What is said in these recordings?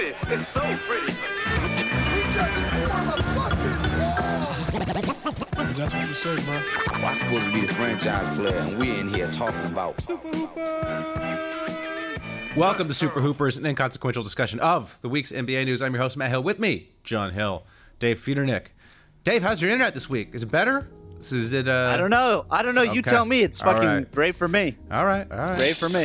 pretty. It's so pretty. We just form a fucking wall. That's what you say, bro. I'm supposed to be the franchise player, and we're in here talking about Welcome to Super Hoopers, an inconsequential discussion of the week's NBA news. I'm your host, Matt Hill. With me, John Hill, Dave Feudernick. Dave, how's your internet this week? Is it better? Is it? Uh, I don't know. I don't know. You okay. tell me. It's fucking right. great for me. All right, all right. Great for me.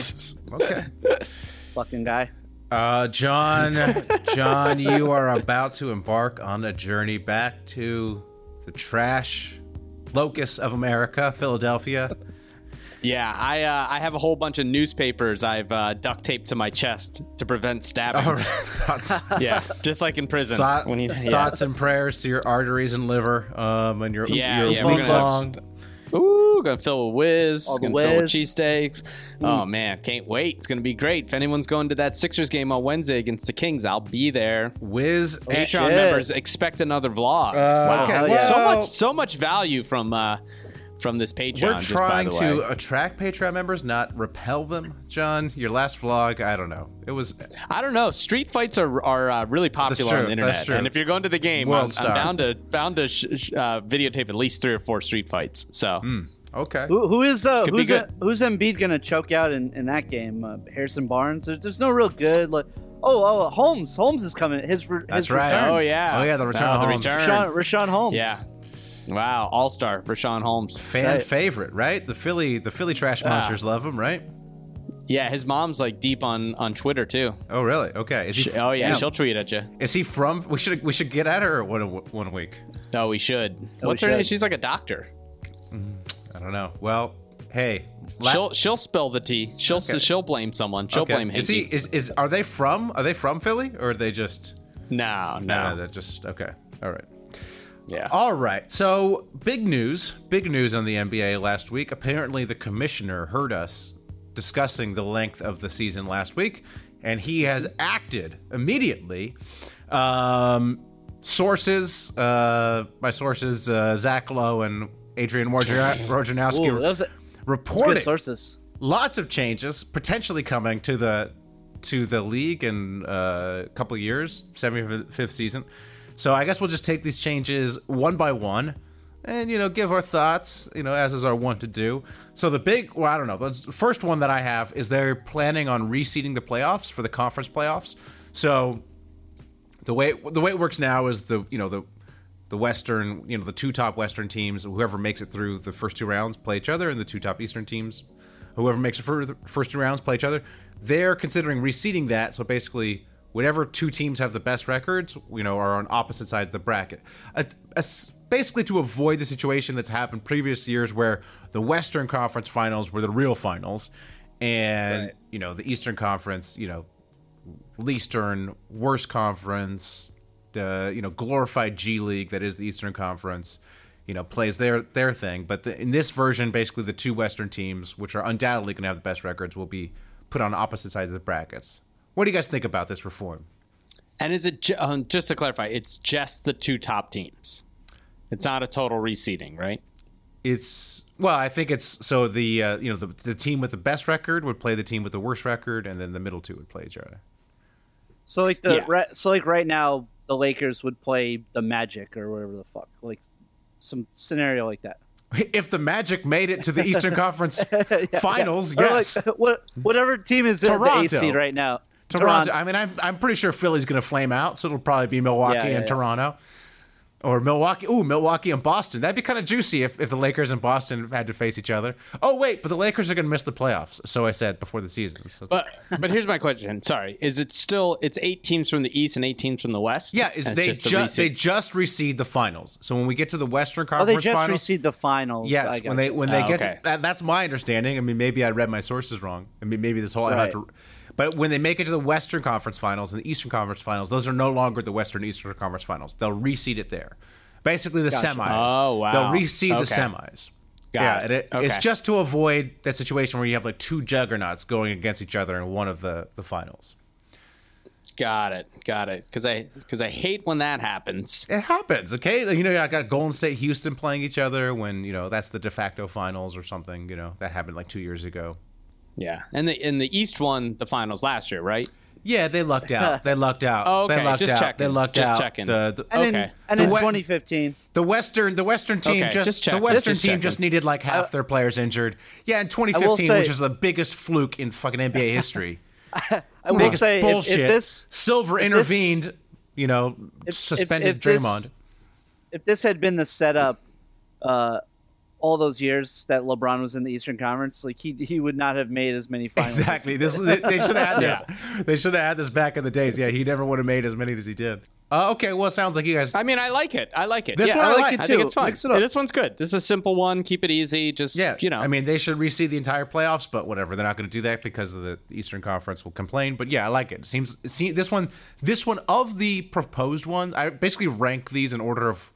Okay. fucking guy. Uh, John, John, you are about to embark on a journey back to the trash locus of America, Philadelphia. Yeah, I uh, I have a whole bunch of newspapers I've uh, duct taped to my chest to prevent stabbings. All right. Thoughts, Yeah, just like in prison. thought- when you, yeah. thoughts and prayers to your arteries and liver, um, and your, Yeah, your yeah, we're week gonna- long. Ooh, gonna fill with whiz. All the gonna fill with whiz. cheesesteaks. Oh man, can't wait. It's gonna be great. If anyone's going to that Sixers game on Wednesday against the Kings, I'll be there. Whiz. Patreon shit. members expect another vlog. Uh, wow, okay, hell yeah. so well- much, so much value from uh, from this Patreon. We're just by trying the to attract Patreon members, not repel them. John, your last vlog, I don't know. It was I don't know. Street fights are are uh, really popular true, on the internet, that's true. and if you're going to the game, I'm, I'm bound to bound to sh- sh- uh, videotape at least three or four street fights. So okay. Who, who is uh, who's good. uh, who's Embiid gonna choke out in, in that game? Uh, Harrison Barnes. There's, there's no real good. Like, oh, oh, Holmes. Holmes is coming. His, re- That's his right. return. oh yeah, Oh, yeah, the return Oh, of the Holmes. return. Richaun, Richaun Holmes. Yeah. Wow, all star for Sean Holmes. Fan favorite, right? The Philly, the Philly trash munchers love him, right? Yeah, his mom's like deep on on Twitter too. Oh, really? Okay. Is he? Oh yeah, is, she'll tweet at you. is he from? We should we should get at her one one week. Oh, we should. Oh, What's we her name? She's like a doctor. Mm-hmm. I don't know. Well, hey, la- she'll she'll spill the tea. She'll Okay. she'll blame someone. She'll okay. blame Is he? Is is are they from? Are they from Philly or are they just? no, no. No, no, they're just okay. All right. Yeah. All right. So, big news. Big news on the NBA last week. Apparently, the commissioner heard us discussing the length of the season last week, and he has acted immediately. Um, sources, uh, my sources, uh, Zach Lowe and Adrian Wojna- Wojnarowski Ooh, those are reported good sources. lots of changes potentially coming to the to the league in uh, a couple of years, 75th season. So I guess we'll just take these changes one by one and you know give our thoughts, you know, as is our want to do. So the big, well, I don't know, the first one that I have is they're planning on reseeding the playoffs for the conference playoffs. So the way the way it works now is the you know the the Western you know the two top Western teams whoever makes it through the first two rounds play each other and the two top Eastern teams whoever makes it through the first two rounds play each other. They're considering reseeding that so basically whatever two teams have the best records you know are on opposite sides of the bracket. A- a basically to avoid the situation that's happened previous years where the Western Conference finals were the real finals and you know the Eastern Conference you know Eastern worst conference, the you know glorified G League that is the Eastern Conference, you know plays their their thing. But the, in this version, basically the two Western teams, which are undoubtedly going to have the best records, will be put on opposite sides of the brackets. What do you guys think about this reform? And is it ju- um, just to clarify? It's just the two top teams. It's not a total reseeding, right? It's well, I think it's so the uh, you know the, the team with the best record would play the team with the worst record, and then the middle two would play each other. So like the Yeah. right, so like right now the Lakers would play the Magic or whatever the fuck, like some scenario like that. If the Magic made it to the Eastern Conference Finals, Or yes. like what whatever team is in the Toronto. AC right now. Toronto. Toronto. I mean, I'm I'm pretty sure Philly's going to flame out, so it'll probably be Milwaukee Yeah, yeah, and yeah. Toronto, or Milwaukee. Ooh, Milwaukee and Boston. That'd be kind of juicy if, if the Lakers and Boston had to face each other. Oh wait, but the Lakers are going to miss the playoffs. So I said before the season. So- But but here's my question. Sorry, is it still? It's eight teams from the East and eight teams from the West. yeah, is they it's just the they just reseed the finals. So when we get to the Western Conference, Oh, they just finals, received the finals. Yes, I when they when they Oh, get okay. to, that, that's my understanding. I mean, maybe I read my sources wrong. I mean, maybe this whole I have to. But when they make it to the Western Conference Finals and the Eastern Conference Finals, those are no longer the Western Eastern Conference Finals. They'll reseed it there. Basically, the Gotcha. semis. Oh, wow. They'll reseed the semis. Got yeah, it. and it, Okay. it's just to avoid that situation where you have like two juggernauts going against each other in one of the the finals. Got it. Got it. Because I because I hate when that happens. It happens, okay? You know, I got Golden State, Houston playing each other when you know that's the de facto finals or something. You know, that happened like two years ago. Yeah, and the in the East won the finals last year, right? Yeah, they lucked out. They lucked out. Oh, okay. They lucked Just out. checking. They lucked Just out. checking. The, the, And in, Okay. and The in we- 2015, the Western the Western team Okay, just, just the. Western Just team checking. just needed like half their players injured. Yeah, in 2015, say- which is the biggest fluke in fucking NBA history. I will biggest say bullshit. if this Silver if this- intervened. you know, if- suspended if this- Draymond. if this had been the setup uh, all those years that LeBron was in the Eastern Conference, like he he would not have made as many finals. Exactly. This did. they should have had this. They should have had this back in the days. Yeah, he never would have made as many as he did. Uh, okay, well, it sounds like you guys. I mean, I like it. I like it. This yeah, one I I, like it it think too. it's fun. It up. This one's good. This is a simple one. Keep it easy. Just Yeah, you know. I mean, they should reseed the entire playoffs, but whatever. They're not going to do that because of the Eastern Conference will complain. But yeah, I like it. it seems see this one, this one of the proposed ones. I basically rank these in order of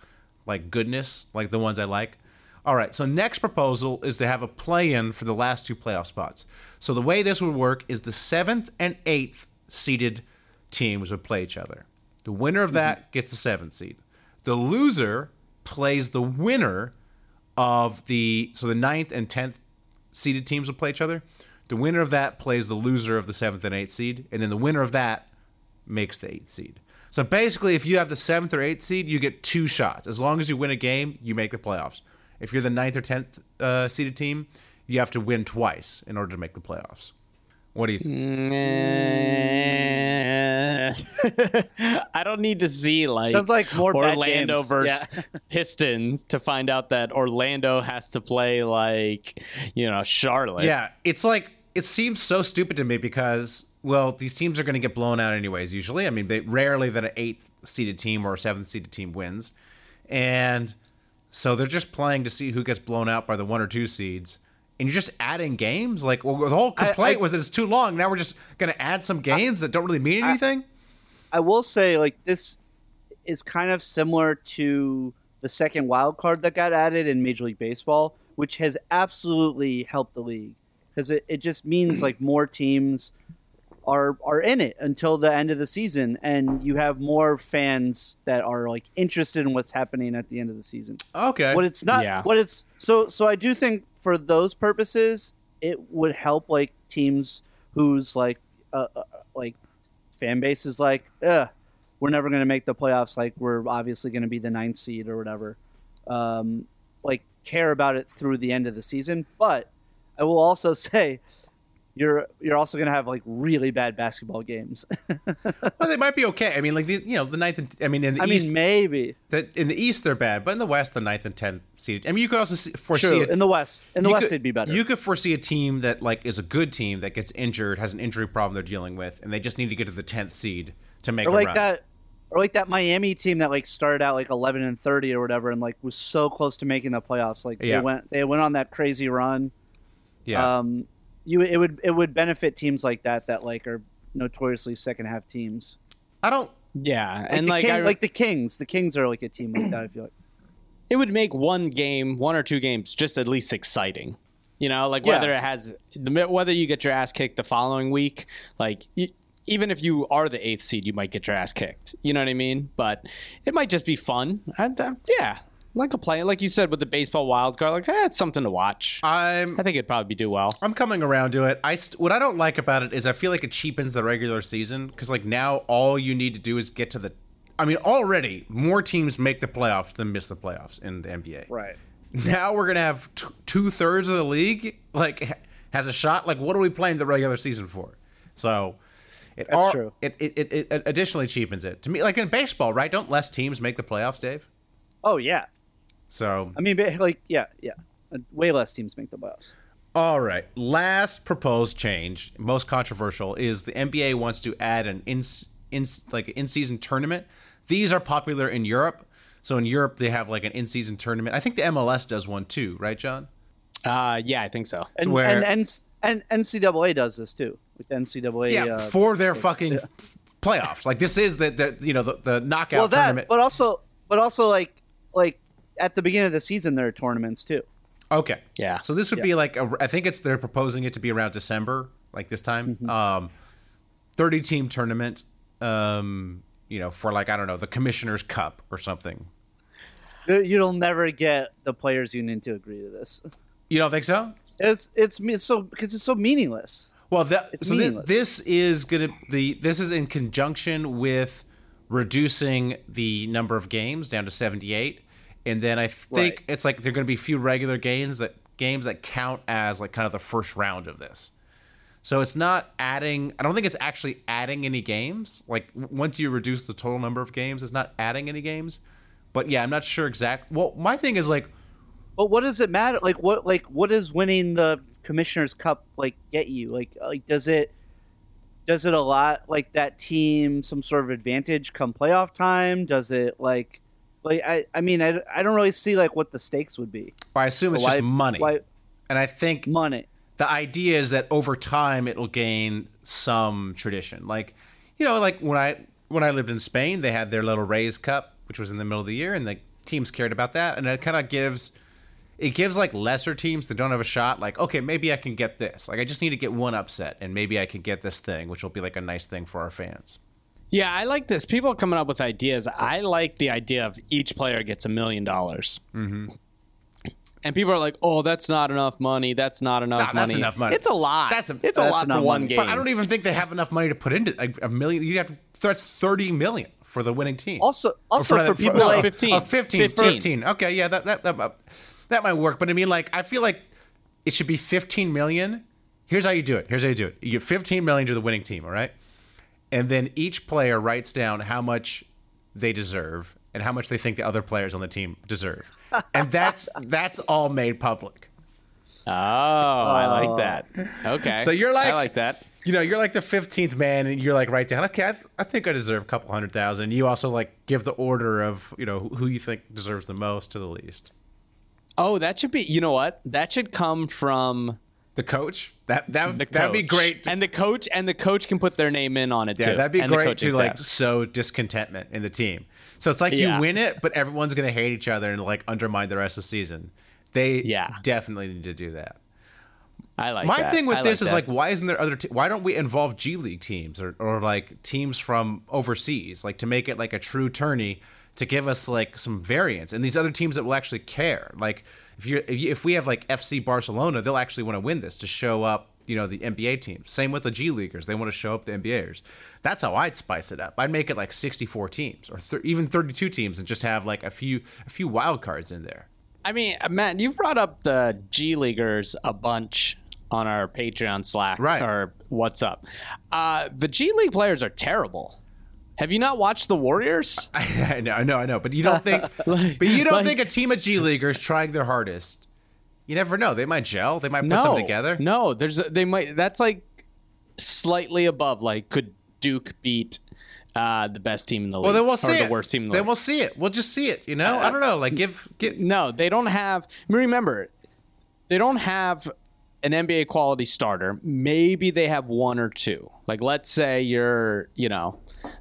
like goodness, like the ones I like. All right, so next proposal is to have a play-in for the last two playoff spots. So the way this would work is the seventh and eighth seeded teams would play each other. The winner of that mm-hmm. gets the seventh seed. The loser plays the winner of the so the ninth and tenth seeded teams will play each other. The winner of that plays the loser of the seventh and eighth seed, and then the winner of that makes the eighth seed. So basically, if you have the seventh or eighth seed, you get two shots. As long as you win a game, you make the playoffs. If you're the ninth or tenth uh, seeded team, you have to win twice in order to make the playoffs. What do you think? I don't need to see like Sounds like more bad Orlando versus Yeah. Pistons to find out that Orlando has to play like you know Charlotte. Yeah, it's like it seems so stupid to me because well, these teams are going to get blown out anyways. Usually, I mean, they rarely that an eighth seeded team or a seventh seeded team wins, and so they're just playing to see who gets blown out by the one or two seeds. And you're just adding games. Like, well, the whole complaint I- was that it's too long. Now we're just going to add some games that don't really mean anything. I will say, like this is kind of similar to the second wild card that got added in Major League Baseball, which has absolutely helped the league because it, it just means like more teams are are in it until the end of the season, and you have more fans that are like interested in what's happening at the end of the season. okay. What it's not, Yeah. what it's so so. I do think for those purposes, it would help like teams whose like uh, uh, like fan base is like, Ugh, we're never going to make the playoffs. Like we're obviously going to be the ninth seed or whatever. Um, like care about it through the end of the season. But I will also say. You're you're also gonna have like really bad basketball games. well, they might be okay. I mean, like the you know the ninth. And, I mean, in the I east, mean, maybe that in the east they're bad, but in the west, the ninth and tenth seed. I mean, you could also see, foresee true it in the West. In the West, could- they'd be better. You could foresee a team that like is a good team that gets injured, has an injury problem they're dealing with, and they just need to get to the tenth seed to make or a like run. that or like that Miami team that like started out like 11 and 30 or whatever and like was so close to making the playoffs like Yeah. they went they went on that crazy run Yeah, um you it would it would benefit teams like that that like are notoriously second half teams I don't. yeah, like and like King- I, like the Kings the Kings are like a team like that I feel like it would make one game, one or two games, just at least exciting. You know, like Yeah. whether it has the whether you get your ass kicked the following week, like you, even if you are the eighth seed, you might get your ass kicked. You know what I mean? But it might just be fun. And, uh, yeah, like a play, like you said with the baseball wild card, like eh, it's something to watch. I'm I think it'd probably do well. I'm coming around to it. I st- what I don't like about it is I feel like it cheapens the regular season because like now all you need to do is get to the. I mean, already more teams make the playoffs than miss the playoffs in the NBA. right Now we're gonna have t- two thirds of the league like ha- has a shot. Like, what are we playing the regular season for? So, It That's al- true. It, it, it, it additionally cheapens it to me. Like in baseball, right? Don't less teams make the playoffs, Dave? Oh yeah. So I mean, like yeah, yeah. Way less teams make the playoffs. All right. Last proposed change, most controversial, is the NBA wants to add an in, in like in season tournament. These are popular in Europe. So in Europe, they have like an in season tournament. I think the MLS does one too, right, John? Uh, yeah, I think so. And where- and, and and NCAA does this too. With NCAA. Yeah, uh, for their fucking f- playoffs. Like this is the, the you know the, the knockout well that, tournament. but also but also like like at the beginning of the season there are tournaments too. Okay. Yeah. So this would be like a, I think it's they're proposing it to be around December, like this time. Mm-hmm. Um, thirty team tournament. Um, you know, for like I don't know the Commissioner's Cup or something. You'll never get the players union to agree to this. You don't think so? It's it's me- it's so because it's so meaningless. Well, that It's so thi- meaningless. this is gonna the this is in conjunction with reducing the number of games down to seventy eight, and then I think Right. it's like there are gonna be a few regular games that games that count as like kind of the first round of this. So it's not adding. I don't think it's actually adding any games. Like once you reduce the total number of games, it's not adding any games. But yeah, I'm not sure exact. Well, my thing is like But what does it matter? Like what like what does winning the Commissioner's Cup like get you? Like uh, like does it does it a lot like that team some sort of advantage come playoff time? Does it like like I I mean I, I don't really see like what the stakes would be. I assume it's Why- just money, Why and I think money? the idea is that over time it'll gain some tradition. Like, you know, like when I when I lived in Spain, they had their little Rays Cup, which was in the middle of the year, and the teams cared about that, and it kind of gives it gives like lesser teams that don't have a shot, like, okay, maybe I can get this. Like, I just need to get one upset, and maybe I can get this thing, which will be like a nice thing for our fans. Yeah, I like this. People are coming up with ideas. I like the idea of each player gets a million dollars. Mm-hmm. And people are like, "Oh, that's not enough money. That's not enough Nah, money. that's enough money. It's a lot. That's a- it's a that's lot for enough one money. game. But I don't even think they have enough money to put into like, a million. You have to that's thirty million for the winning team. Also also for, the- people no, like 15. Oh, 15, 15. 15. Okay, yeah, that, that that that might work. But I mean, like, I feel like it should be fifteen million. Here's how you do it. Here's how you do it. You give fifteen million to the winning team. All right, and then each player writes down how much they deserve and how much they think the other players on the team deserve, and that's that's all made public. Oh, I like oh. that. Okay. So you're like, I like that. You know, you're like the fifteenth man, and you're like, write down. Okay, I, th- I think I deserve a couple hundred thousand. You also like give the order of you know who you think deserves the most to the least. Oh, that should be. You know what? That should come from The coach. That that the that'd be great. And the coach and the coach can put their name in on it yeah, too. that'd be and great to like staff. sow discontentment in the team. So it's like Yeah. you win it, but everyone's gonna hate each other and like undermine the rest of the season. They Yeah. definitely need to do that. I like My that. thing with I this is like, why isn't there other? Te- why don't we involve G League teams or, or like teams from overseas, like to make it like a true tourney to give us like some variance and these other teams that will actually care. Like if you if, if we have like FC Barcelona, they'll actually want to win this to show up. You know the NBA teams. Same with the G Leaguers; they want to show up the NBAers. That's how I'd spice it up. I'd make it like sixty-four teams or thir- even thirty-two teams, and just have like a few a few wild cards in there. I mean, uh, Matt, you've brought up the G Leaguers a bunch on our Patreon Slack Right. or what's up. Uh, the G League players are terrible. Have you not watched the Warriors? I know, I know, I know. But you don't think, but you don't think a team of G Leaguers trying their hardest. You never know. They might gel. They might put no, something together. No, there's a, they might. That's like slightly above. Like, could Duke beat uh, the best team in the league? Well, then we'll or see the it. worst team in the then league? we'll see it. We'll just see it. You know, I don't know. Like give get. No, they don't have. Remember, they don't have an NBA quality starter. Maybe they have one or two. Like, let's say you're, you know,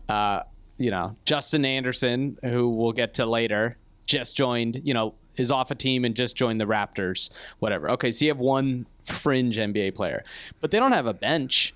uh, you know, Justin Anderson, who we'll get to later, just joined. You know, is off a team and just joined the Raptors. Whatever. Okay, so you have one fringe NBA player, but they don't have a bench.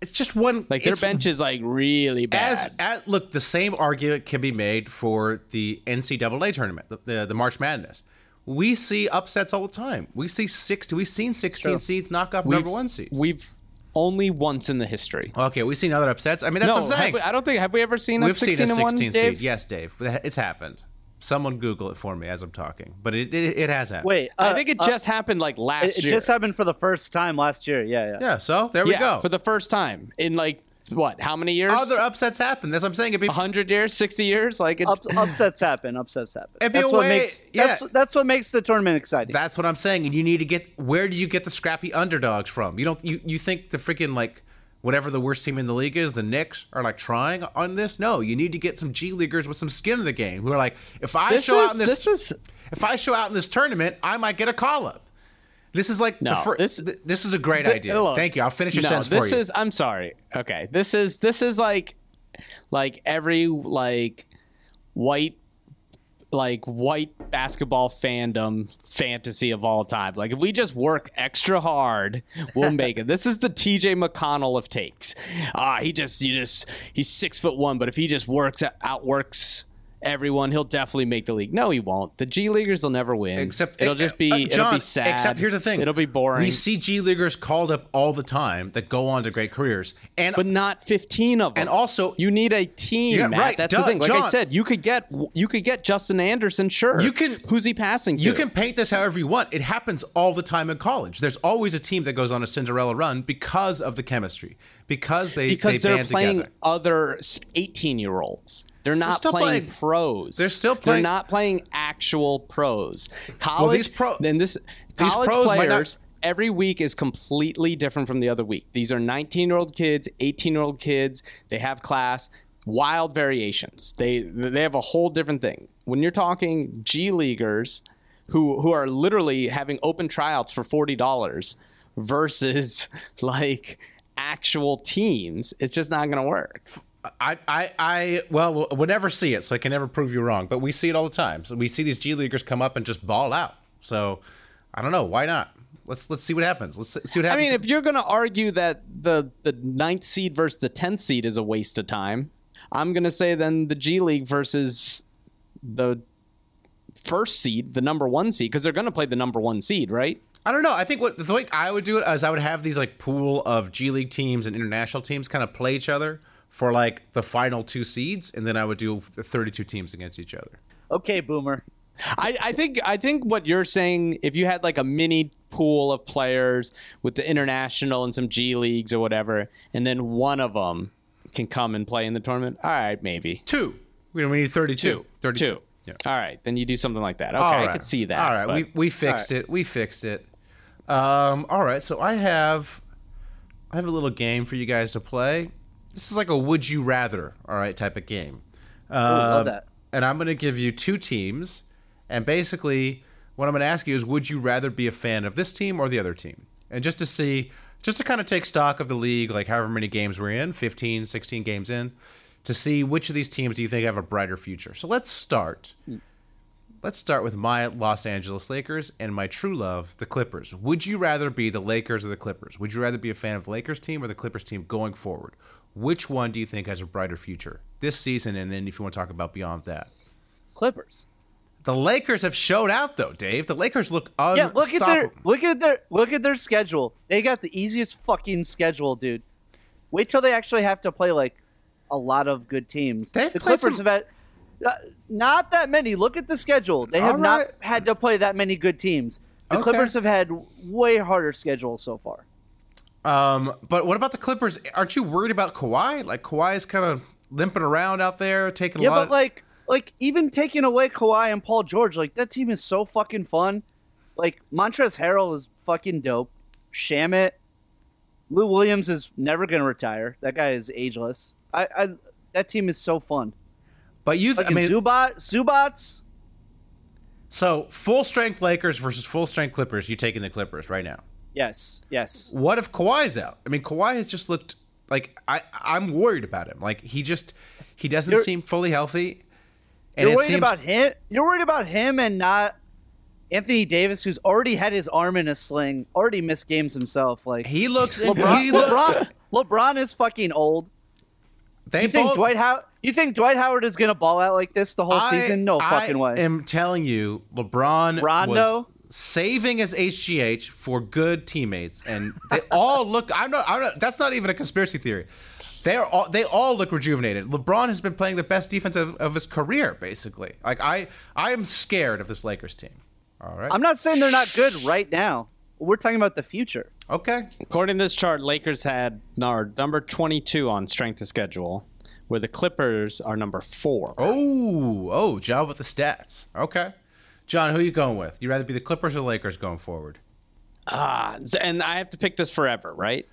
It's just one. Like their bench is like really As, bad. as look, the same argument can be made for the NCAA tournament, the, the the March Madness. We see upsets all the time. We see six. We've seen sixteen seeds knock off number one seeds. We've only once in the history. Okay, we've seen other upsets. I mean, that's no, what I'm saying. we- I don't think. Have we ever seen a We've 16 seen a and one, 16 Dave? Yes, Dave. It's happened. Someone Google it for me as I'm talking. But it it, it has happened. wait. I uh, think it uh, just happened like last it, it just happened for the first time last year. Yeah, yeah. Yeah. So there we yeah, go. for the first time in like what? How many years? Other upsets happen. That's what I'm saying. It'd be hundred years, sixty years? Like it, Up, upsets happen. Upsets happen. It'd be That's a what way- makes yeah. that's, that's what makes the tournament exciting. That's what I'm saying. And you need to get where do you get the scrappy underdogs from? You don't you, you think the freaking like whatever the worst team in the league is, the Knicks are like trying on this? No, you need to get some G leaguers with some skin in the game who are like, if I This show out in this, this is- if I show out in this tournament, I might get a call up. This is like the No, fir- this- th- this is a great Th- idea. look, Thank you. I'll finish your no, sentence this for you. is. I'm sorry. Okay, this is this is like like every like white like white basketball fandom fantasy of all time. Like if we just work extra hard, we'll make it. This is the TJ McConnell of takes. Ah, he just you just he's six foot one, but if he just works out outworks everyone, he'll definitely make the league. No, he won't. The G leaguers will never win. Except it'll just be uh, it'll be sad. Except here's the thing. It'll be boring. We see G leaguers called up all the time that go on to great careers, and but not 15 of them. And also- you need a team, Yeah, Matt. right, That's duh, the thing. Like I said, you could get you could get Justin Anderson, sure. You can- Who's he passing to? You can paint this however you want. It happens all the time in college. There's always a team that goes on a Cinderella run because of the chemistry, because they because they are playing together. other 18 year olds. They're not still playing, playing- pros. they're still playing. They're not playing actual pros. College. these pro- then this these college not- players. Every week is completely different from the other week. These are 19 year old kids, 18 year old kids. They have class, wild variations. They they have a whole different thing. When you're talking G leaguers, who who are literally having open tryouts for forty dollars, versus like actual teams, it's just not going to work. I, I, I, well, we'll we'll never see it, so I can never prove you wrong. But we see it all the time. So we see these G leaguers come up and just ball out. So I don't know why not. Let's let's see what happens. Let's see what happens. I mean, if you're going to argue that the the ninth seed versus the tenth seed is a waste of time, I'm going to say then the G League versus the first seed, the number one seed, because they're going to play the number one seed, right? I don't know. I think what the way I would do it is I would have these like pool of G League teams and international teams kind of play each other for like the final two seeds, and then I would do the 32 teams against each other. okay, Boomer. I, I think I think what you're saying, if you had like a mini pool of players with the international and some G leagues or whatever, and then one of them can come and play in the tournament, all right, maybe Two. We we need 32. two, 32. two. Yeah. All right, then you do something like that. Okay, All I right. could see that. All right, but- we we fixed it. We fixed it. Um, all right, so I have I have a little game for you guys to play. This is like a would you rather, all right, type of game. Um, love that. And I'm going to give you two teams, and basically what I'm going to ask you is would you rather be a fan of this team or the other team? And just to see just to kind of take stock of the league, like however many games we're in, 15, 16 games in, to see which of these teams do you think have a brighter future. So let's start. Let's start with my Los Angeles Lakers and my true love, the Clippers. Would you rather be the Lakers or the Clippers? Would you rather be a fan of the Lakers team or the Clippers team going forward? Which one do you think has a brighter future this season? And then if you want to talk about beyond that, Clippers. the Lakers have showed out though, Dave. The Lakers look unstoppable. Yeah, look at their look at their look at their schedule. They got the easiest fucking schedule, dude. Wait till they actually have to play like a lot of good teams. They've the Clippers some- have had uh, not that many. Look at the schedule. They have All not had to play that many good teams. The Okay. Clippers have had way harder schedule so far. Um, but what about the Clippers? Aren't you worried about Kawhi? Like Kawhi is kind of limping around out there, taking Yeah, a lot. Yeah, but like like even taking away Kawhi and Paul George, like that team is so fucking fun. Like Montrezl Harrell is fucking dope. Shamet, Lou Williams is never gonna retire. That guy is ageless. I, I that team is so fun. but you, I Fucking mean, Zubac, Zubacs. so full strength Lakers versus full strength Clippers. You taking the Clippers right now? Yes, yes. What if Kawhi's out? I mean, Kawhi has just looked like I. I'm worried about him. Like he just he doesn't You're- seem fully healthy. And You're worried seems about him. You're worried about him and not Anthony Davis, who's already had his arm in a sling, already missed games himself. Like he looks. LeBron, he LeBron, LeBron is fucking old. They You think both, Dwight Howard? You think Dwight Howard is gonna ball out like this the whole I- season? No I fucking way. I am telling you, LeBron Rondo? was saving his HGH for good teammates, and they all look. I'm not. I'm not. That's not even a conspiracy theory. They're all. They all look rejuvenated. LeBron has been playing the best defense of, of his career, basically. Like I, I am scared of this Lakers team. All right. I'm not saying they're not good right now. we're talking about the future. Okay. According to this chart, Lakers had are number 22 on strength of schedule, where the Clippers are number four. Oh, oh, John with the stats. Okay. John, who are you going with? You'd rather be the Clippers or the Lakers going forward? Ah, so- and I have to pick this forever, right?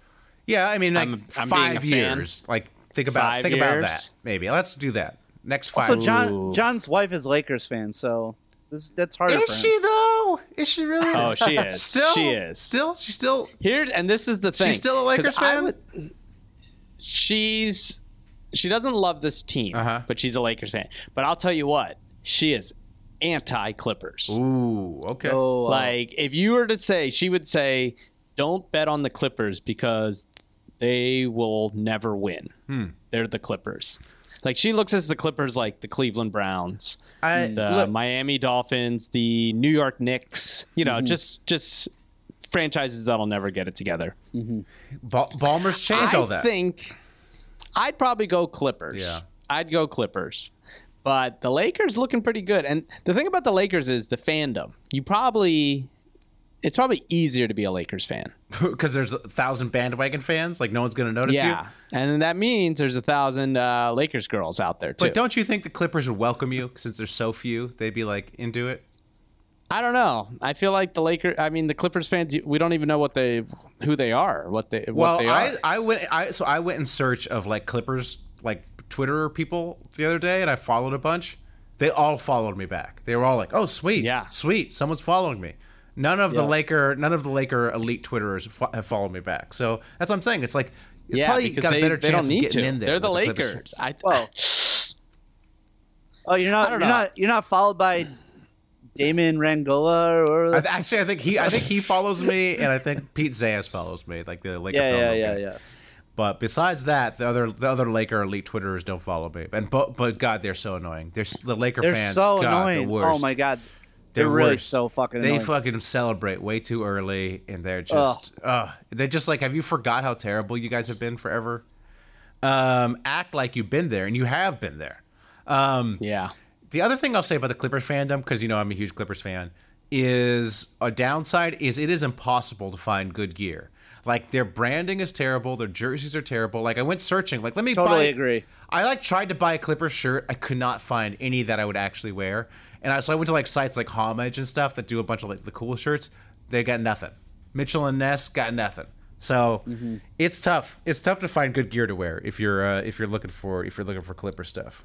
Yeah, I mean, like I'm- I'm five a fan. years. Like, think about Five think about that. Maybe let's do that. Next five. Also, John Ooh. John's wife is Lakers fan, so this that's harder for is him. she though? Is she really? Oh, she is. Still, she is. Still, she's still. Here, and this is the thing. She's still a Lakers fan? would- she's she doesn't love this team, Uh-huh. but she's a Lakers fan. But I'll tell you what, she is anti Clippers. Ooh, okay. Oh, uh, Like if you were to say, she would say, "Don't bet on the Clippers because they will never win. Hmm. They're the Clippers." Like she looks at the Clippers like the Cleveland Browns, I- the look- Miami Dolphins, the New York Knicks. You Mm-hmm. know, just just franchises that'll never get it together. Ba- Ballmer's changed I all that. I think I'd probably go Clippers. Yeah. I'd go Clippers. But the Lakers looking pretty good. And the thing about the Lakers is the fandom. You probably it's probably easier to be a Lakers fan. because there's a thousand bandwagon fans. Like no one's gonna notice yeah. you. And that means there's a thousand uh, Lakers girls out there too. But don't you think the Clippers would welcome you since there's so few? They'd be like into it. I don't know. I feel like the Lakers I mean the Clippers fans we don't even know what they who they are, what they what Well, they are. I I went I so I went in search of like Clippers like Twitter people the other day, and I followed a bunch. They all followed me back. They were all like, "Oh, sweet, Yeah. sweet, someone's following me." None of the Laker, none of the Laker elite Twitterers fo- have followed me back. So that's what I'm saying. It's like it's yeah, probably because got a they, better they chance don't of need getting to. in there. They're the Lakers. fans. I, Well, oh, you're not don't you're know. not you're not followed by Damon Rangola or, I th- actually, I think he, I think he follows me, and I think Pete Zayas follows me, like the Laker. yeah, film yeah, yeah, yeah. But besides that, the other the other Laker elite Twitterers don't follow me. And but but God, they're so annoying. They're the Laker They're fans. so God, annoying. The worst. Oh my god, They're they're, really so fucking They annoying. fucking celebrate way too early, and they're just, uh, they're just like, have you forgot how terrible you guys have been forever? Um, act like you've been there, and you have been there. Um, yeah. the other thing I'll say about the Clippers fandom, because you know I'm a huge Clippers fan, is a downside is it is impossible to find good gear. Like their branding is terrible, their jerseys are terrible. Like I went searching, like let me Totally buy. agree. I like tried to buy a Clippers shirt, I could not find any that I would actually wear, and I so I went to like sites like Homage and stuff that do a bunch of like the cool shirts. They got nothing. Mitchell and Ness got nothing. So Mm-hmm. it's tough. It's tough to find good gear to wear if you're uh, if you're looking for if you're looking for Clipper stuff.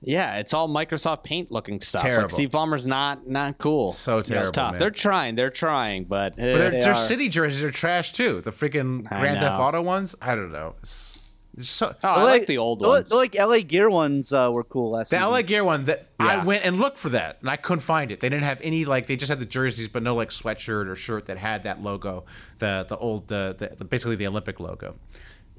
Yeah, it's all Microsoft Paint looking stuff. Terrible. Like Steve Ballmer's not not cool. So It's terrible, tough. man. They're trying. They're trying, but, But their, They their are. city jerseys are trash too. The freaking Grand Theft. Auto ones. I don't know. It's, it's so oh, I The like the old the, ones. The, like LA Gear ones uh, were cool last the season. LA Gear one that Yeah. I went and looked for that and I couldn't find it. They didn't have any like they just had the jerseys but no like sweatshirt or shirt that had that logo. The the old the, the, the basically the Olympic logo.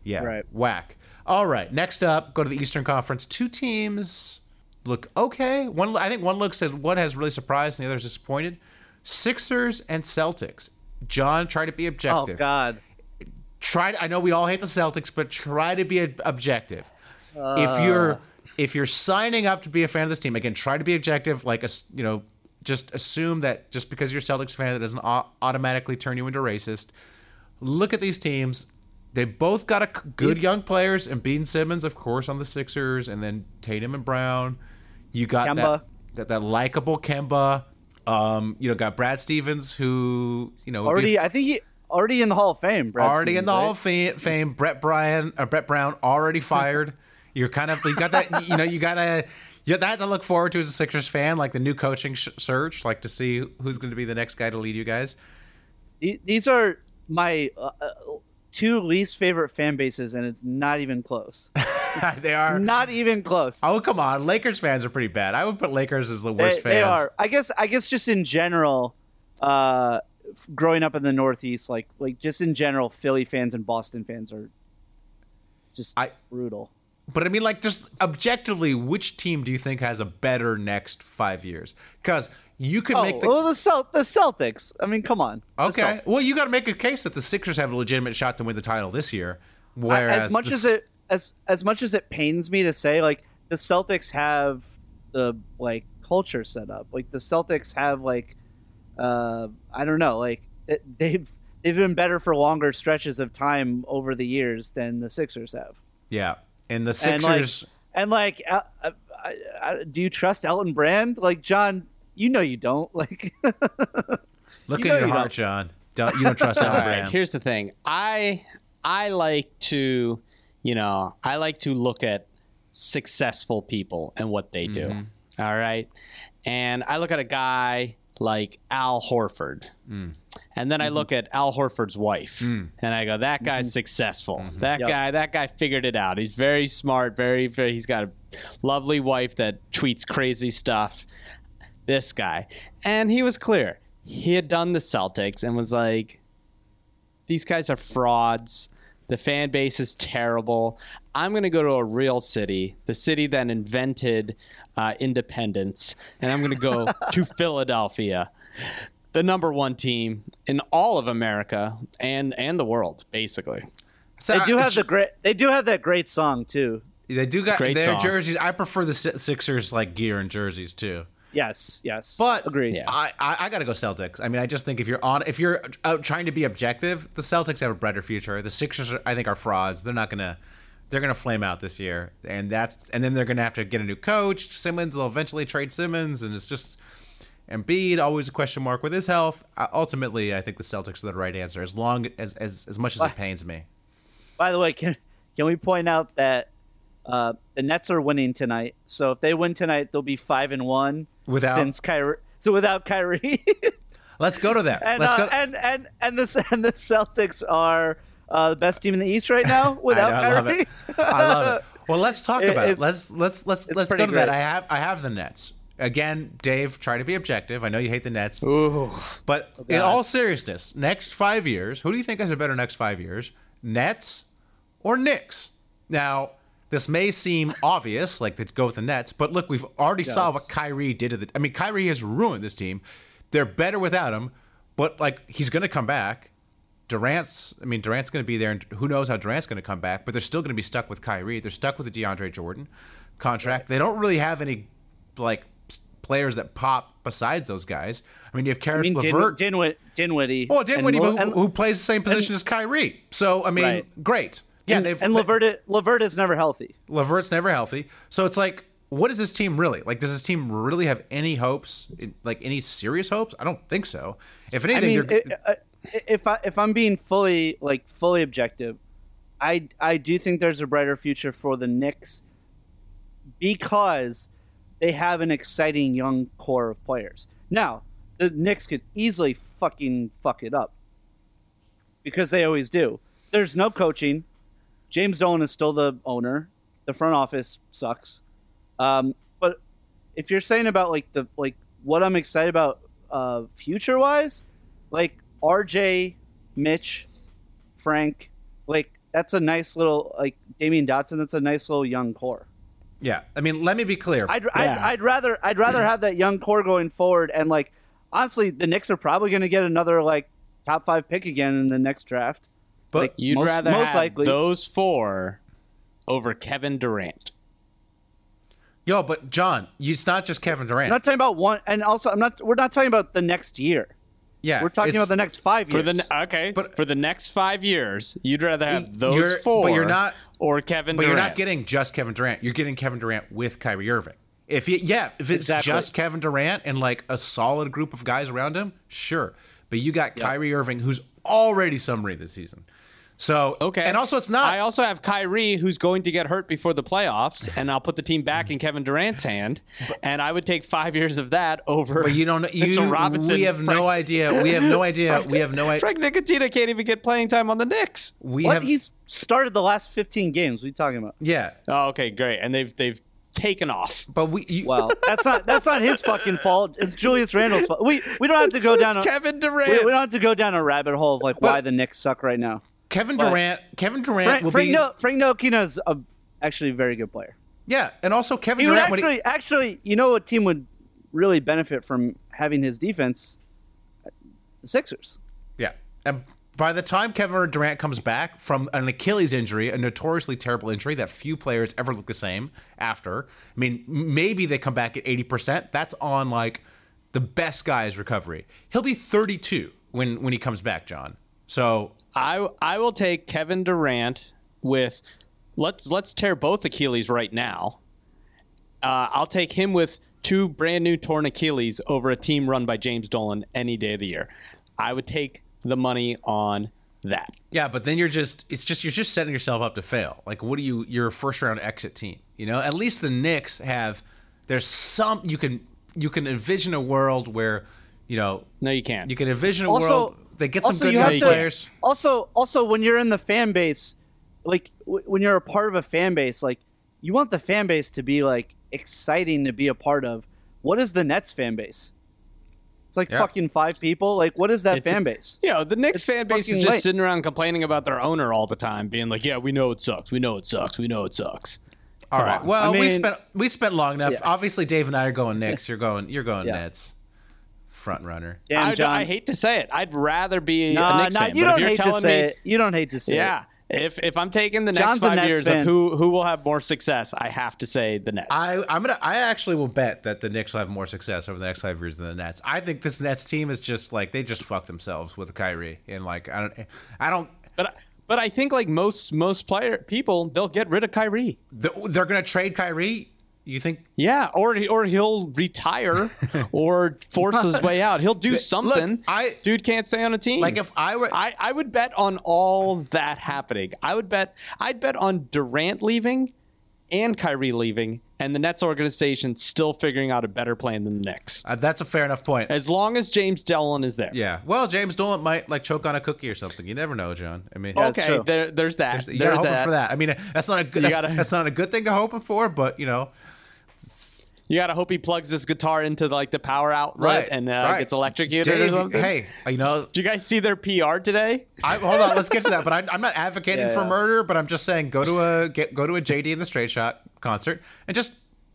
Yeah. Right. Whack. All right. Next up, go to the Eastern Conference. Two teams look okay. One I think one looks as one has really surprised and the other is disappointed. Sixers and Celtics. John, try to be oh, objective. Oh. God, try to, I know we all hate the Celtics, but try to be ob- objective. if uh. you're if you're signing up to be a fan of this team, again, try to be objective. Like a you know, just assume that just because you're a Celtics fan, that doesn't automatically turn you into racist. Look at these teams. They both got a good young players, and Ben Simmons, of course, on the Sixers, and then Tatum and Brown. You got Kemba. that got that likable Kemba. Um, you know, got Brad Stevens, who you know already a I think he already in the Hall of Fame. Brad already in the right? Hall of Fame. fame Brett Bryan, or Brett Brown, already fired. You're kind of you got that. You know, you gotta Yeah, that to look forward to as a Sixers fan, like the new coaching sh- search, like to see who's going to be the next guy to lead you guys. These are my uh, uh, two least favorite fan bases, and it's not even close. they are. not even close. Oh come on, Lakers fans are pretty bad. I would put Lakers as the They, worst fans. they are. I guess. I guess just in general, uh, growing up in the Northeast, like like just in general, Philly fans and Boston fans are just I- brutal. But I mean, like, just objectively, which team do you think has a better next five years? Because you could Oh, make the well, the Celt- the Celtics. I mean, come on. Okay. Well, you got to make a case that the Sixers have a legitimate shot to win the title this year. I- Whereas as much the as it as as much as it pains me to say, like the Celtics have the like culture set up. Like the Celtics have like uh I don't know, like th- they've they've been better for longer stretches of time over the years than the Sixers have. Yeah, and the And like, Sixers. and like, uh, uh, I, I, do you trust Elton Brand? Like John, you know you don't. Like, look you at your you heart, don't. John. Don't you don't trust All Alan right, here's the thing. I I like to, you know, I like to look at successful people and what they do. Mm-hmm. All right. And I look at a guy like Al Horford. Mm. And then I look at Al Horford's wife and I go, that guy's successful. Mm-hmm. That Yep. guy, that guy figured it out. He's very smart, very, very, he's got a lovely wife that tweets crazy stuff. This guy. And he was clear. He had done the Celtics and was like, these guys are frauds. The fan base is terrible. I'm going to go to a real city, the city that invented uh, independence, and I'm going to go to Philadelphia, the number one team in all of America and and the world, basically. So they do I- have the great. They do have that great song too. They do got Great their song. jerseys. I prefer the Sixers like gear and jerseys too. Yes, yes. But agreed. Yeah. I, I I gotta go Celtics. I mean, I just think if you're on, if you're out trying to be objective, the Celtics have a brighter future. The Sixers, are, I think, are frauds. They're not gonna, they're gonna flame out this year, and that's and then they're gonna have to get a new coach. Simmons will eventually trade Simmons, and it's just Embiid always a question mark with his health. Uh, ultimately, I think the Celtics are the right answer, as long as as as much as it pains me. By the way, can can we point out that uh, the Nets are winning tonight? So if they win tonight, they'll be five and one Without- since Kyrie. So without Kyrie, Let's go to that. and, uh, go. and and and the and the Celtics are uh, the best team in the East right now without I, know, I love Kyrie. it. I love it. Well, let's talk It- about it. Let's let's let's let's go pretty to that. I have I have the Nets again. Dave, try to be objective. I know you hate the Nets, Ooh. but in all seriousness, next five years, who do you think has a better next five years? Nets or Knicks? Now. This may seem obvious, like to go with the Nets, but look, we've already saw does. what Kyrie did to the. I mean, Kyrie has ruined this team. They're better without him, but like he's going to come back. Durant's, I mean, Durant's going to be there, and who knows how Durant's going to come back, but they're still going to be stuck with Kyrie. They're stuck with the DeAndre Jordan contract. They don't really have any, like, players that pop besides those guys. I mean, you have I Caris mean, Din- LeVert. Dinwiddie, Dinwiddie. well, Dinwiddie, who, and, who plays the same position as Kyrie. So, I mean, Right. great. Yeah, and, they've and Levert, Levert is never healthy. Levert's never healthy. So it's like, what is this team really? Like, does this team really have any hopes? Like, any serious hopes? I don't think so. If I anything, mean, it- uh, if I if I'm being fully like fully objective, I I do think there's a brighter future for the Knicks because they have an exciting young core of players. Now, the Knicks could easily fucking fuck it up because they always do. There's no coaching. James Dolan is still the owner. The front office sucks. Um, but if you're saying about like the like what I'm excited about uh, future wise, like RJ, Mitch, Frank, like that's a nice little like Damyean Dotson. That's a nice little young core. yeah. I mean, let me be clear. I'd, I'd, I'd rather I'd rather have that young core going forward. And like honestly, the Knicks are probably going to get another like top five pick again in the next draft. But like, You'd most, rather most have likely those four over Kevin Durant. yo, but John, it's not just Kevin Durant. I'm not talking about one, and also I'm not. We're not talking about the next year. yeah, We're talking about the next five For years. the okay, But- for the next five years, you'd rather have those You're- but you're not- or Kevin But Durant. you're not getting just Kevin Durant. You're getting Kevin Durant with Kyrie Irving. If you, yeah, if it's Exactly. just Kevin Durant and like a solid group of guys around him, sure. But you got Kyrie Irving, who's already summary this season. So Okay. and also it's not. I also have Kyrie, who's going to get hurt before the playoffs, and I'll put the team back in Kevin Durant's hand, and I would take five years of that over. but you don't. Mitchell You, Robinson. we have Frank, no idea. We have no idea. we have no idea. Frank Ntilikina can't even get playing time on the Knicks. We what have. he's started the last 15 games. What are you talking about? yeah, Oh, okay, great, and they've they've taken off. but we. You, Well, that's not that's not his fucking fault. It's Julius Randle's fault. We we don't have to go down. It's a, Kevin Durant. we, we don't have to go down a rabbit hole of like why the Knicks suck right now. Kevin but- Durant. Kevin Durant Frank will Frank, be. no, Frank Ntilikina is a, actually a very good player. Yeah, and also Kevin He would Durant. when actually actually you know what team would really benefit from having his defense? The Sixers. Yeah. And by the time Kevin Durant comes back from an Achilles injury, a notoriously terrible injury that few players ever look the same after, I mean, maybe they come back at 80%. That's on like the best guy's recovery. He'll be 32 when when he comes back, John. So I I will take Kevin Durant with let's let's tear both Achilles right now. Uh, I'll take him with two brand new torn Achilles over a team run by James Dolan any day of the year. I would take the money on that. Yeah, but then you're just it's just you're just setting yourself up to fail. Like what do you you're a first round exit team. You know, at least the Knicks have there's some you can you can envision a world where, you know, No, you can't. you can envision a Also- world they get some also good you young have to- players. Also, also when you're in the fan base, like w- when you're a part of a fan base, like you want the fan base to be like exciting to be a part of. What is the Nets fan base? It's like Yeah. fucking five people. Like, what is that It's- fan base? you know, the Knicks It's fan base is just late. sitting around complaining about their owner all the time, being like, "Yeah, we know it sucks. We know it sucks. We know it sucks." All right. on. Well, I we spent we spent long enough. Yeah. Obviously, Dave and I are going Knicks. You're going you're going Yeah. Nets. Front runner. Damn, I, John. I hate to say it. I'd rather be a Nah, Knicks nah, fan. you but don't you're hate to telling say me, it. You don't hate to say Yeah. it. If if I'm taking the next John's a five Nets years fan. of who who will have more success, I have to say the Nets. I I'm gonna I actually will bet that the Knicks will have more success over the next five years than the Nets. I think this Nets team is just like they just fuck themselves with Kyrie and like I don't I don't but but I think like most most player people, they'll get rid of Kyrie. they're gonna trade Kyrie. You think Yeah, or he- or he'll retire or force his way out. He'll do something. I- dude can't stay on a team. Like, if I were- I, I would bet on all that happening. I would bet I'd bet on Durant leaving and Kyrie leaving and the Nets organization still figuring out a better plan than the Knicks. uh, that's a fair enough point? As long as James Dolan is there. yeah. Well, James Dolan might like choke on a cookie or something. You never know, John. I mean, Okay, there, there's that. there's, you there's gotta hope that. for that. I mean, that's not a good. That's, gotta- that's not a good thing to hope for, but you know, You gotta hope he plugs his guitar into like the power outlet right and uh, right. gets electrocuted Dave, or something. Hey, you know, do you guys see their PR today? I, hold on, let's get to that. But I, I'm not advocating Yeah, for yeah. murder, but I'm just saying go to a get go to a JD in the Straight Shot concert and just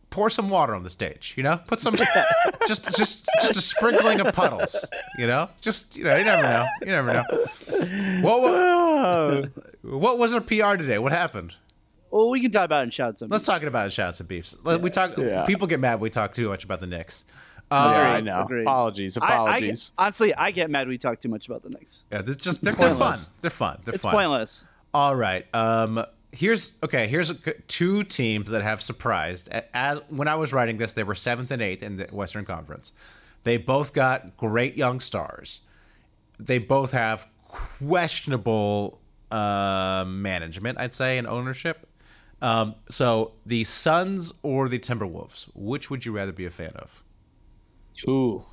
pour some water on the stage. You know, put some just just just a sprinkling of puddles. You know, just you know, you never know. You never know. What what, what was our PR today? What happened? Well, we can talk about it in shouts. Let's talk about shouts and beefs. Let- We talk. Yeah. People get mad. when We talk too much about the Knicks. yeah, Uh, I know. agreed. Apologies. I, I, Apologies. honestly, I get mad we talk too much about the Knicks. yeah, this just they're, they're fun. pointless. They're fun. They're It's fun. pointless. All right. Um. Here's okay. Here's a, two teams that have surprised. A- As when I was writing this, they were seventh and eighth in the Western Conference. They both got great young stars. They both have questionable uh, management, I'd say, and ownership. Um, so the Suns or the Timberwolves, which would you rather be a fan of? Ooh,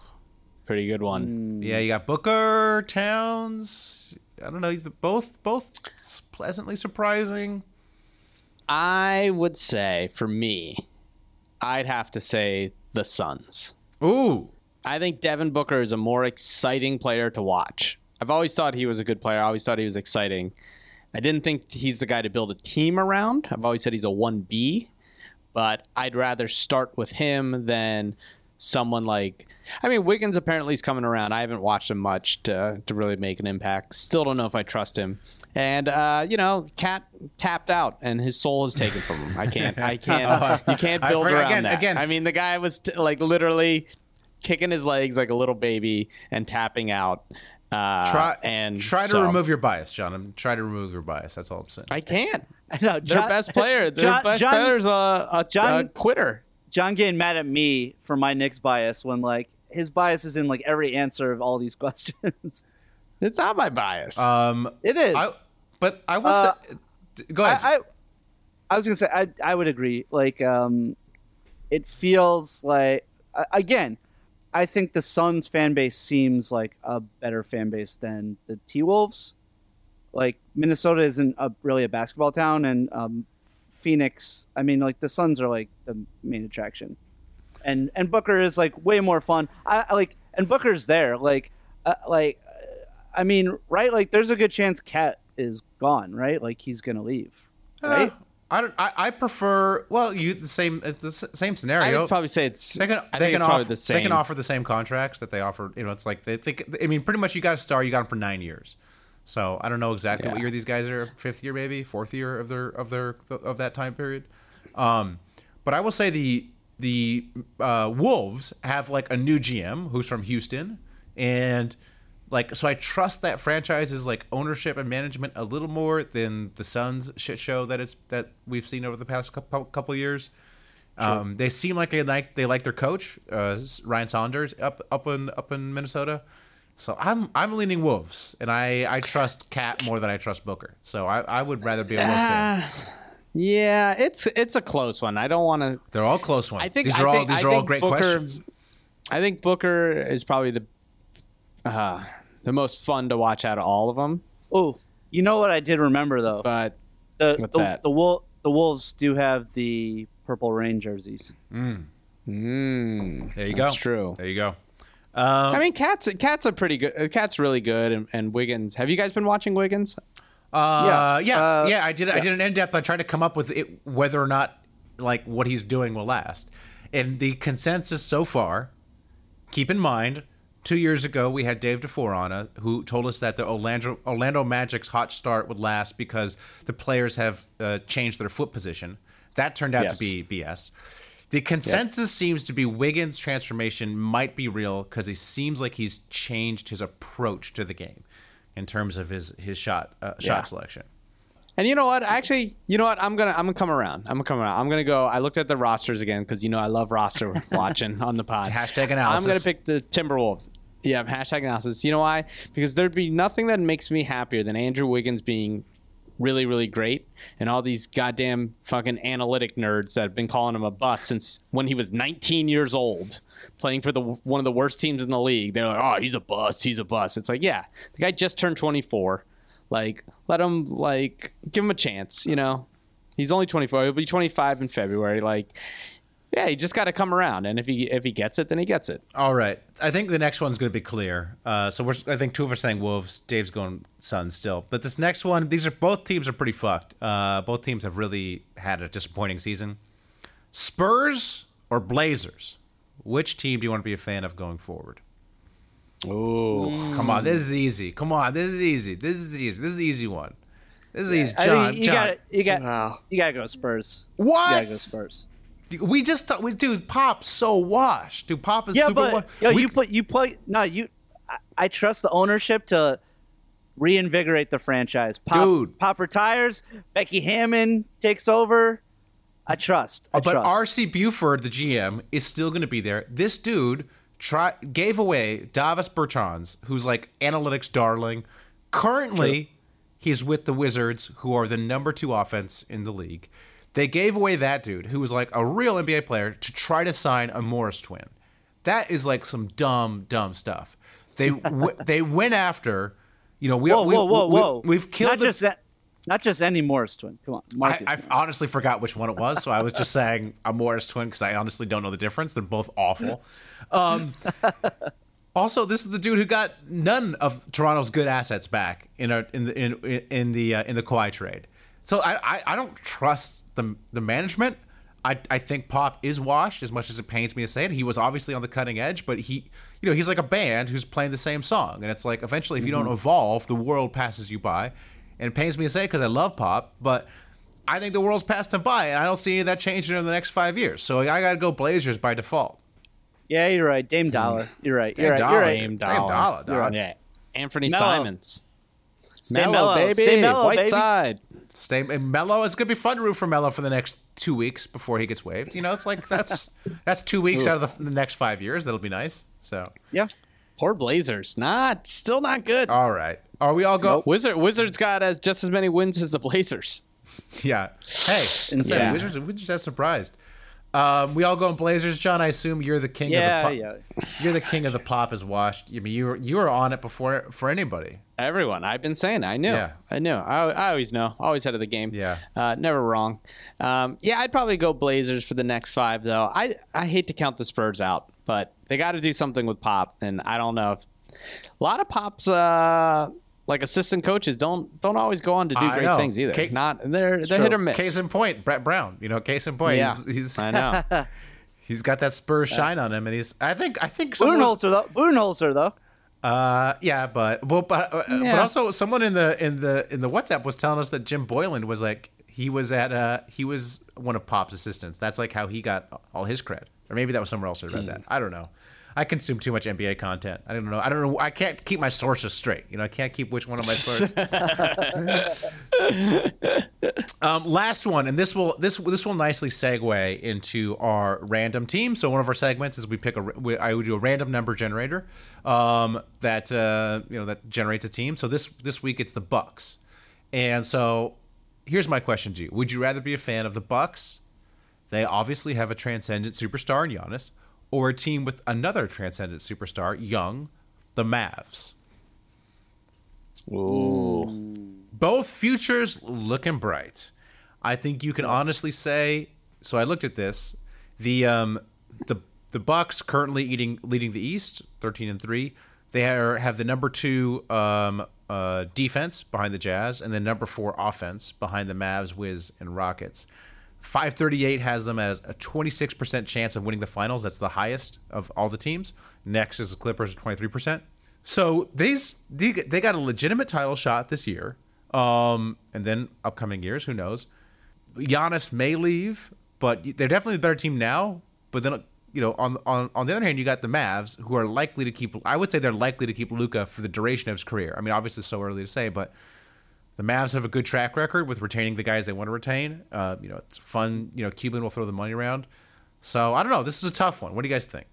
pretty good one. Yeah, you got Booker, Towns. I don't know. Both both pleasantly surprising. I would say for me, I'd have to say the Suns. Ooh, I think Devin Booker is a more exciting player to watch. I've always thought he was a good player. I always thought he was exciting. I didn't think he's the guy to build a team around. I've always said he's a 1B, but I'd rather start with him than someone like I mean Wiggins apparently is coming around. I haven't watched him much to to really make an impact. Still don't know if I trust him. And uh, you know, KAT tapped out, and his soul is taken from him. I can't, I can't, you can't build forgot- around again- that. again- I mean, the guy was t- like literally kicking his legs like a little baby and tapping out. Uh, try and try to so- remove your bias, John. I'm try to remove your bias. That's all I'm saying. I can't. I know, Their best player. Their John- best John- player's a, a, John- a quitter. John getting mad at me for my Knicks bias when like his bias is in like every answer of all these questions. It's not my bias. um, it is. I, but I will Uh, say, go ahead. I, I, I was gonna say I I would agree. Like, um, it feels like again, I think the Suns fan base seems like a better fan base than the T Wolves. Like Minnesota isn't a, really a basketball town, and um, Phoenix. I mean, like the Suns are like the main attraction, and and Booker is like way more fun. I, I like and Booker's there. Like, uh, like, uh, I mean, right? Like, there's a good chance KAT is gone, right? Like he's gonna leave, right? Uh, I don't. I, I prefer. Well, you the same uh, the same scenario. I would probably say it's. they can I they think can offer the same. they can offer the same contracts that they offer. You know, it's like they think. I mean, pretty much you got a star. You got him for nine years. So I don't know exactly what Yeah. year these guys are. Fifth year, maybe fourth year of their of their of that time period. Um, but I will say the the uh, Wolves have like a new GM who's from Houston, and Like, so I trust that franchise's like ownership and management a little more than the Suns shit show that it's that we've seen over the past couple couple years. Um, they seem like they like they like their coach, uh, Ryan Saunders, up up in up in Minnesota. So I'm I'm leaning Wolves, and I I trust KAT more than I trust Booker. So I, I would rather be a Wolf fan. Yeah, it's it's a close one. I don't want to. They're all close ones. I think these I are all think- these I are all great Booker- questions. I think Booker is probably the uh, the most fun to watch out of all of them. Oh, you know what I did remember though? But the what's the, that? the Wol- the Wolves do have the purple rain jerseys. mm, There you go. that's true. There you go. Um, I mean, KAT's KAT's a pretty good. KAT's really good, and, and Wiggins. Have you guys been watching Wiggins? Uh, yeah, yeah, Uh, yeah. I did. I did an in depth. I tried to come up with it, whether or not like what he's doing will last. And the consensus so far, keep in mind, two years ago we had Dave DeFore on, uh, who told us that the Orlando Orlando Magic's hot start would last because the players have uh, changed their foot position. That turned out Yes. to be BS. The consensus seems to be Wiggins' transformation might be real because he seems like he's changed his approach to the game in terms of his his shot uh, shot selection. And you know what? Actually, you know what? I'm gonna I'm gonna come around. I'm gonna come around. I'm gonna go. I looked at the rosters again because you know I love roster watching on the pod. Hashtag analysis. I'm gonna pick the Timberwolves. Yeah, hashtag analysis. You know why? Because there'd be nothing that makes me happier than Andrew Wiggins being really, really great, and all these goddamn fucking analytic nerds that have been calling him a bust since when he was 19 years old, playing for the one of the worst teams in the league. They're like, "Oh, he's a bust. He's a bust." It's like, yeah, the guy just turned 24. Like, let him like give him a chance. You know, he's only 24. He'll be 25 in February. Like, yeah, he just got to come around, and if he if he gets it, then he gets it. All right, I think the next one's going to be clear. Uh, so we're I think two of us saying Wolves. Dave's going Suns still, but this next one, these are both teams are pretty fucked. Uh, both teams have really had a disappointing season. Spurs or Blazers? Which team do you want to be a fan of going forward? Oh, Come on, this is easy. Come on, this is easy. This is easy. This is an easy one. This is easy. I John, you John. got you got you got to go Spurs. You What? got to go Spurs. We just talk, we, dude. Pop's so washed. Dude, Pop is Yeah, super but washed. yo, We- you put you play no you. I, I trust the ownership to reinvigorate the franchise. Pop, Dude. Pop retires. Becky Hammon takes over. I trust. I but trust. RC Buford, the GM, is still going to be there. This dude try gave away Davis Bertans, who's like analytics darling. Currently, he's with the Wizards, who are the number two offense in the league. They gave away that dude, who was like a real NBA player, to try to sign a Morris twin. That is like some dumb, dumb stuff. They w- they went after, you know, we whoa, we, whoa, whoa, we, whoa! We've killed not the- just that, not just any Morris twin. Come on, I, Marcus. I Morris. honestly forgot which one it was, so I was just saying a Morris twin because I honestly don't know the difference. They're both awful. Um, also, this is the dude who got none of Toronto's good assets back in a, in the in in the uh, in the Kawhi trade. So I, I I don't trust the the management. I, I think Pop is washed as much as it pains me to say it. He was obviously on the cutting edge, but he, you know, he's like a band who's playing the same song, and it's like eventually, if you don't evolve, the world passes you by. And it pains me to say because I love Pop, but I think the world's passed him by, and I don't see any of that changing in the next five years. So I got to go Blazers by default. yeah, you're right. Dame Dollar. You're right. Dame You're right. Dollar. You're right. Dame Dame Dollar. Dollar, dog. Yeah, Anthony Melo. Simons. Stay Melo, mellow, baby. stay mellow, White baby. side. Stay and Melo. It's gonna be fun to root for Melo for the next two weeks before he gets waived. You know, it's like that's that's two weeks out of the, the next five years. That'll be nice. So, Yeah. Poor Blazers. Not still not good. all right, are we all go? Wizard Wizards got as just as many wins as the Blazers. Yeah. Hey, Insane. yeah. Wizards, Wizards are surprised. Um, we all go in Blazers. John, I assume you're the king Yeah, of the pop. yeah. You're the king of the pop is washed. I mean, you were you were on it before for anybody. Everyone, I've been saying, I knew, Yeah. I knew, I, I always know, always head of the game. Yeah. uh, never wrong. Um, yeah, I'd probably go Blazers for the next five though. I I hate to count the Spurs out, but they got to do something with Pop, and I don't know if a lot of Pop's uh, like assistant coaches don't don't always go on to do I great know. things either. Ca- Not they're they're true. hit or miss. Case in point, Brett Brown. You know, case in point. yeah, He's, he's I know. he's got that Spurs shine on him, and he's. I think I think someone was- Budenholzer though. Budenholzer though. Uh, yeah, but well, but uh, but also someone in the in the in the WhatsApp was telling us that Jim Boylen was like he was at uh he was one of Pop's assistants. That's like how he got all his cred, or maybe that was somewhere else I read that. I don't know. I consume too much NBA content. I don't know. I don't know. I can't keep my sources straight. You know, I can't keep which one of my sources. um, last one, and this will this this will nicely segue into our random team. So one of our segments is we pick a we, I would do a random number generator um, that uh, you know that generates a team. So this this week it's the Bucks, and so here's my question to you: Would you rather be a fan of the Bucks? They obviously have a transcendent superstar in Giannis, or a team with another transcendent superstar, young, the Mavs. Ooh. Both futures looking bright. I think you can honestly say. So I looked at this. The um the the Bucks currently eating leading the East, thirteen and three. They are, have the number two um, uh, defense behind the Jazz, and the number four offense behind the Mavs, Wiz, and Rockets. 538 has them as a 26% chance of winning the finals. That's the highest of all the teams. Next is the Clippers at 23%. So these they, they got a legitimate title shot this year. Um, and then upcoming years, who knows? Giannis may leave, but they're definitely the better team now. But then, you know, on on on the other hand, you got the Mavs, who are likely to keep. I would say they're likely to keep Luka for the duration of his career. I mean, obviously, it's so early to say, but the Mavs have a good track record with retaining the guys they want to retain. Uh, you know, it's fun. You know, Cuban will throw the money around. So I don't know. This is a tough one. What do you guys think?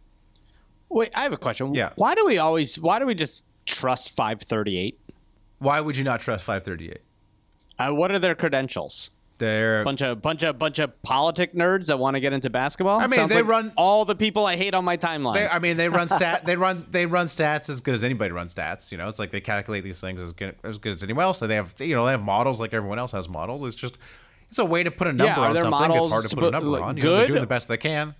Wait, I have a question. Yeah. Why do we always? Why do we just trust 538? Why would you not trust 538? Uh, what are their credentials? They're Bunch of bunch of bunch of politic nerds that want to get into basketball. I mean, Sounds they like run- all the people I hate on my timeline. They, I mean, they run stat. They run. They run stats as good as anybody runs stats. You know, it's like they calculate these things as good as good as anyone else. So they have, you know, they have models like everyone else has models. It's just, it's a way to put a number Yeah, on something. It's hard to put a number on. You know, they're doing the best they can.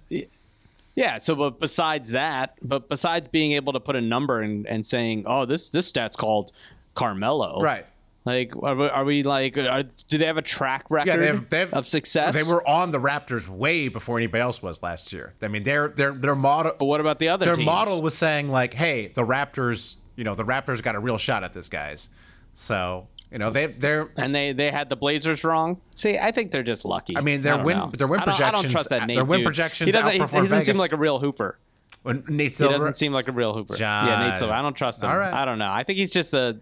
Yeah. So, but besides that, but besides being able to put a number and, and saying, oh, this this stat's called Carmelo, Right. Like, are we, are we like, uh, are, do they have a track record Yeah, they have, they have of success? They were on the Raptors way before anybody else was last year. I mean, their their their model. But what about the other Their teams? model was saying like, "Hey, the Raptors. You know, the Raptors got a real shot at this, guys." So you know, they they're. and they they had the Blazers wrong. See, I think they're just lucky. I mean, their I win- know. their win I don't, I don't trust that uh, Nate their win dude. projections He doesn't. He, he doesn't seem like a real hooper. When Nate He doesn't seem like a real hooper. John. Yeah, Nate Silver. I don't trust him. Right. I don't know. I think he's just a.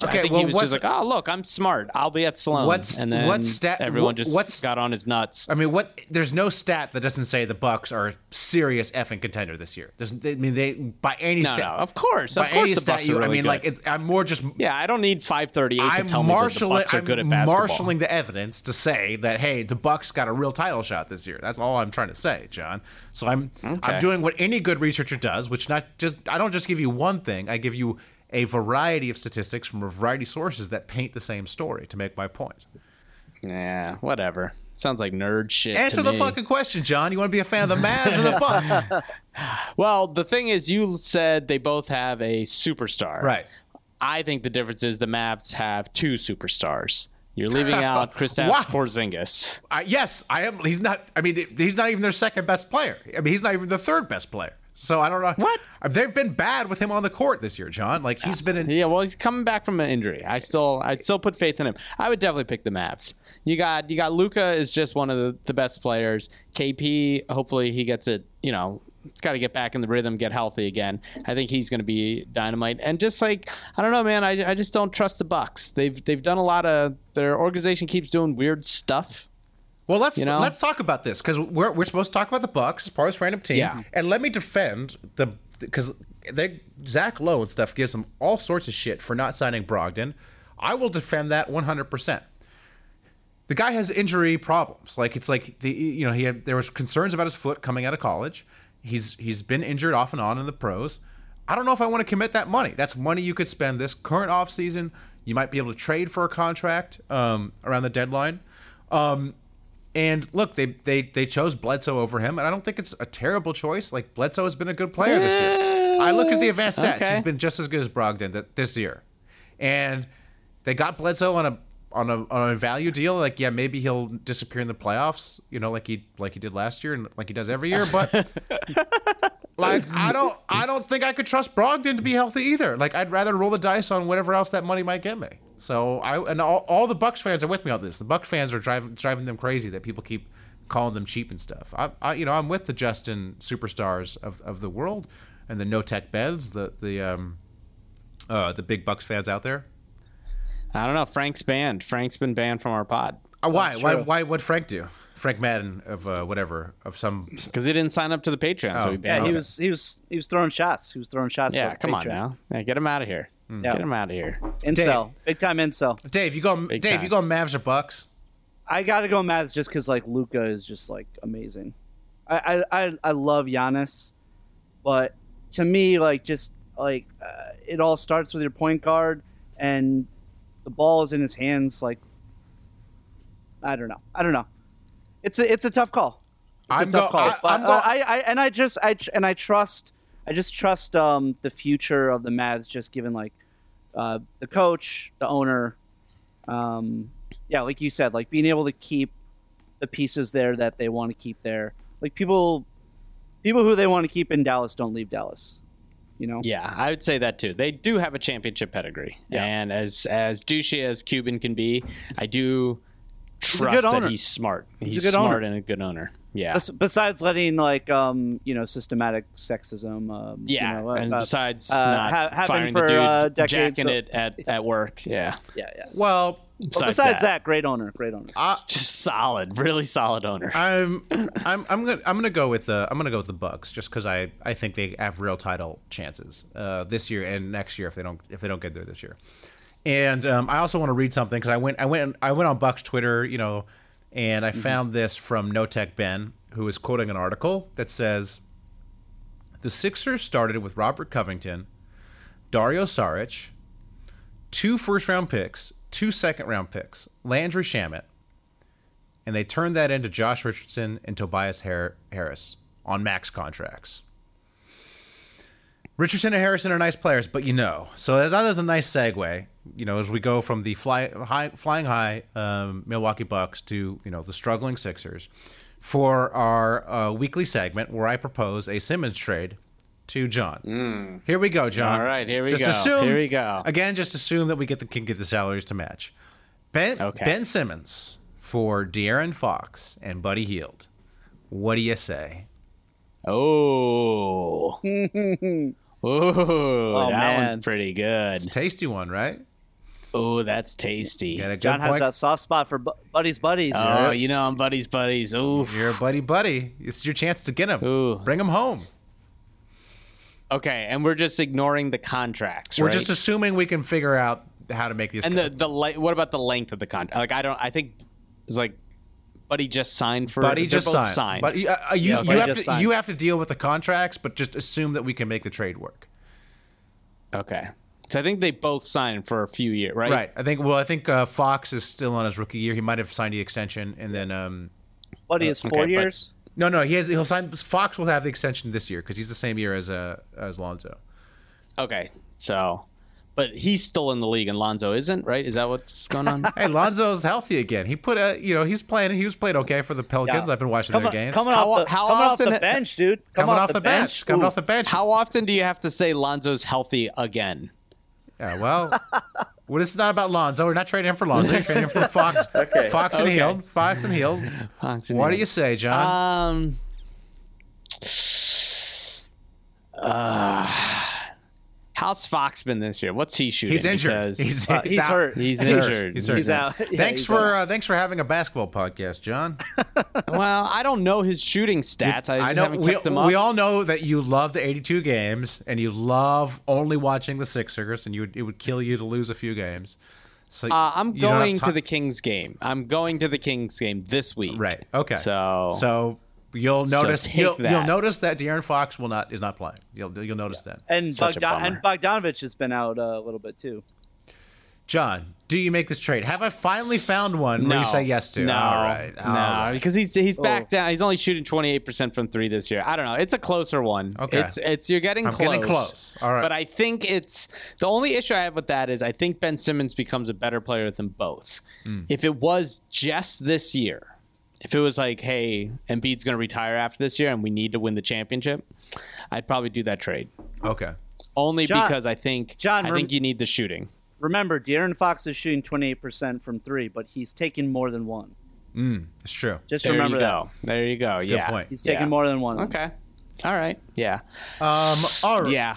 I Okay, think well, he was just like, oh look, I'm smart. I'll be at Sloan. What's- and then what's stat- everyone what- just what's- got on his nuts. I mean, what? There's no stat that doesn't say the Bucks are a serious effing contender this year. There's, I mean, they by any No, stat. no, of course, by of course, any the stat Bucks you, are really I mean, good. like, it, I'm more just. yeah, I don't need 538 I'm to tell me that the. Bucks are good I'm at basketball. marshaling the evidence to say that hey, the Bucks got a real title shot this year. That's all I'm trying to say, John. So I'm Okay. I'm doing what any good researcher does, which not just I don't just give you one thing. I give you a variety of statistics from a variety of sources that paint the same story to make my points. Yeah, whatever. Sounds like nerd shit. to Answer the me. fucking question, John. You want to be a fan of the Mavs or the Bucks? Well, the thing is, you said they both have a superstar. Right. I think the difference is the Mavs have two superstars. You're leaving out Kristaps Wow. Porzingis. I, yes, I am. He's not. I mean, he's not even their second best player. I mean, he's not even the third best player. So I don't know What? Uh, they've been bad with him on the court this year, John. Like he's been in. Yeah, well, he's coming back from an injury. I still, I still put faith in him. I would definitely pick the Mavs. You got, you got Luka is just one of the, the best players. KP, hopefully he gets it. You know, he's got to get back in the rhythm, get healthy again. I think he's going to be dynamite. And just like, I don't know, man. I, I just don't trust the Bucks. They've, they've done a lot of. Their organization keeps doing weird stuff. Well, let's You know? let's talk about this because we're we're supposed to talk about the Bucks, part of this random team, Yeah. and let me defend the because they Zach Lowe and stuff gives them all sorts of shit for not signing Brogdon. I will defend that one hundred percent. The guy has injury problems. Like it's like the you know he had there was concerns about his foot coming out of college. He's he's been injured off and on in the pros. I don't know if I want to commit that money. That's money you could spend this current off season. You might be able to trade for a contract um, around the deadline. Um, and look, they they they chose Bledsoe over him, and I don't think it's a terrible choice. Like Bledsoe has been a good player this year. I look at the advanced stats; Okay. he's been just as good as Brogdon th- this year. And they got Bledsoe on a on a on a value deal. Like, yeah, maybe he'll disappear in the playoffs, you know, like he like he did last year and like he does every year. But like, I don't I don't think I could trust Brogdon to be healthy either. Like, I'd rather roll the dice on whatever else that money might get me. So I and all, all the Bucks fans are with me on this. The Bucks fans are driving driving them crazy that people keep calling them cheap and stuff. I, I you know I'm with the Justin superstars of, of the world. and the No Tech Beds, the the um, uh, the big Bucks fans out there. I don't know. Frank's banned. Frank's been banned from our pod Uh, why? Why? Why? What Frank do? Frank Madden of uh, whatever of some. because he didn't sign up to the Patreon, so Oh, he Yeah, he him. was he was he was throwing shots. He was throwing shots. Yeah, for come on now. Yeah, get him out of here. Yeah. Get him out of here. Incel, big time incel. Dave, you go. Big Dave, time. you go. Mavs or Bucks? I gotta go Mavs just because like Luka is just like amazing. I I I, I love Giannis, but to me like just like uh, it all starts with your point guard and the ball is in his hands. Like I don't know. I don't know. It's a it's a tough call. It's I'm a tough go- call. I- but I'm go- uh, I, I and I just I and I trust I just trust um the future of the Mavs just given like uh the coach, the owner, um yeah, like you said, like being able to keep the pieces there that they want to keep there. Like people people who they want to keep in Dallas don't leave Dallas. You know? Yeah, I would say that too. They do have a championship pedigree, Yeah. and as as douchey as Cuban can be, I do trust good that he's smart. He's He's, a good smart owner. and a good owner. Yeah, Bes- Besides letting like um you know systematic sexism um you yeah, know, and uh, besides uh, not ha- happened firing for, the dude, uh, decades, jacking so- it at, at work. Yeah, yeah yeah Well, But besides that. great owner great owner just solid, really solid owner. I'm I'm I'm gonna I'm gonna go with the I'm gonna go with the Bucks just because I I think they have real title chances uh, this year and next year if they don't if they don't get there this year. And um, I also want to read something because I went I went I went on Bucks Twitter you know and I mm-hmm. found this from No Tech Ben who is quoting an article that says the Sixers started with Robert Covington, Dario Saric, two first round picks, two second round picks, Landry Shamet, and they turned that into Josh Richardson and Tobias Harris on max contracts. Richardson and Harrison are nice players, but you know, so that is a nice segue. You know, as we go from the fly, high, flying high um, Milwaukee Bucks to you know the struggling Sixers for our uh, weekly segment where I propose a Simmons trade to John. Here we go, John. All right, here we just go. Assume, Here we go. Again, just assume that we get the can get the salaries to match. Ben Okay. Ben Simmons for De'Aaron Fox and Buddy Hield. What do you say? Oh, oh, that man. one's pretty good. Tasty one, right? Oh, that's tasty. Got a good John has point. that soft spot for bu- buddies buddies Oh, you know I'm buddies, buddies. Ooh. You're a buddy, buddy. It's your chance to get him. Ooh. Bring him home. Okay, and we're just ignoring the contracts, We're right? just assuming we can figure out how to make these. and the the le- what about the length of the contract? Like I don't. I think it's like Buddy just signed for. Buddy they're just both signed. signed. But uh, uh, you, Yeah, you Buddy have just to signed. you have to deal with the contracts, but just assume that we can make the trade work. okay, so I think they both signed for a few years, right? Right. I think. Well, I think uh, Fox is still on his rookie year. He might have signed the extension, and then um, buddy is four okay, but- years no, no, he has. He'll sign. Fox will have the extension this year because he's the same year as uh, as Lonzo. Okay, so, but he's still in the league, and Lonzo isn't, right? Is that what's going on? Hey, Lonzo's healthy again. He put a, you know, he's playing. He was playing okay for the Pelicans. Yeah. I've been watching coming, their games. coming How- off the, how coming often- off the bench dude coming off the bench. Coming Ooh. off the bench. How often do you have to say Lonzo's healthy again? Yeah, well, well, this is not about Lonzo. We're not trading him for Lonzo. We're trading him for Fox. Okay, Fox and okay. Hield. Fox and Hield. Fox and What do you say, John? Um. Uh, how's Fox been this year? What's he shooting? he's injured. Because He's, Uh, he's out. hurt. He's He's hurt. injured. He's hurt. He's out. Yeah, thanks he's for out. uh, thanks for having a basketball podcast, John. well, I don't know his shooting stats. I, just know haven't we, kept them up. we all know that you love the 82 games and you love only watching the Sixers, and you would, it would kill you to lose a few games. So uh, I'm you don't have going ti- to the Kings game. I'm going to the Kings game this week. right. Okay. So so you'll notice take you'll, that. you'll notice that De'Aaron Fox will not is not playing. You'll you'll notice that. and Such Bogdan- and. Bogdanovich has been out uh, a little bit too. John, do you make this trade? Have I finally found one where you say yes to? No, All right. no, all right. because he's he's back Oh. down. He's only shooting twenty eight percent from three this year. I don't know. It's a closer one. Okay. it's it's you're getting I'm close. getting close. All right. but I think it's the only issue I have with that is I think Ben Simmons becomes a better player than both. Hmm. If it was just this year, if it was like, hey, Embiid's going to retire after this year and we need to win the championship, I'd probably do that trade. Okay. Only John- because I think John, I rem- think you need the shooting. Remember, De'Aaron Fox is shooting 28% from three, but he's taking more than one. It's true. Just There remember you that. go. There you go. a good yeah. point. He's taking Yeah. more than one. Okay. All right. Yeah. Um, all right. Yeah.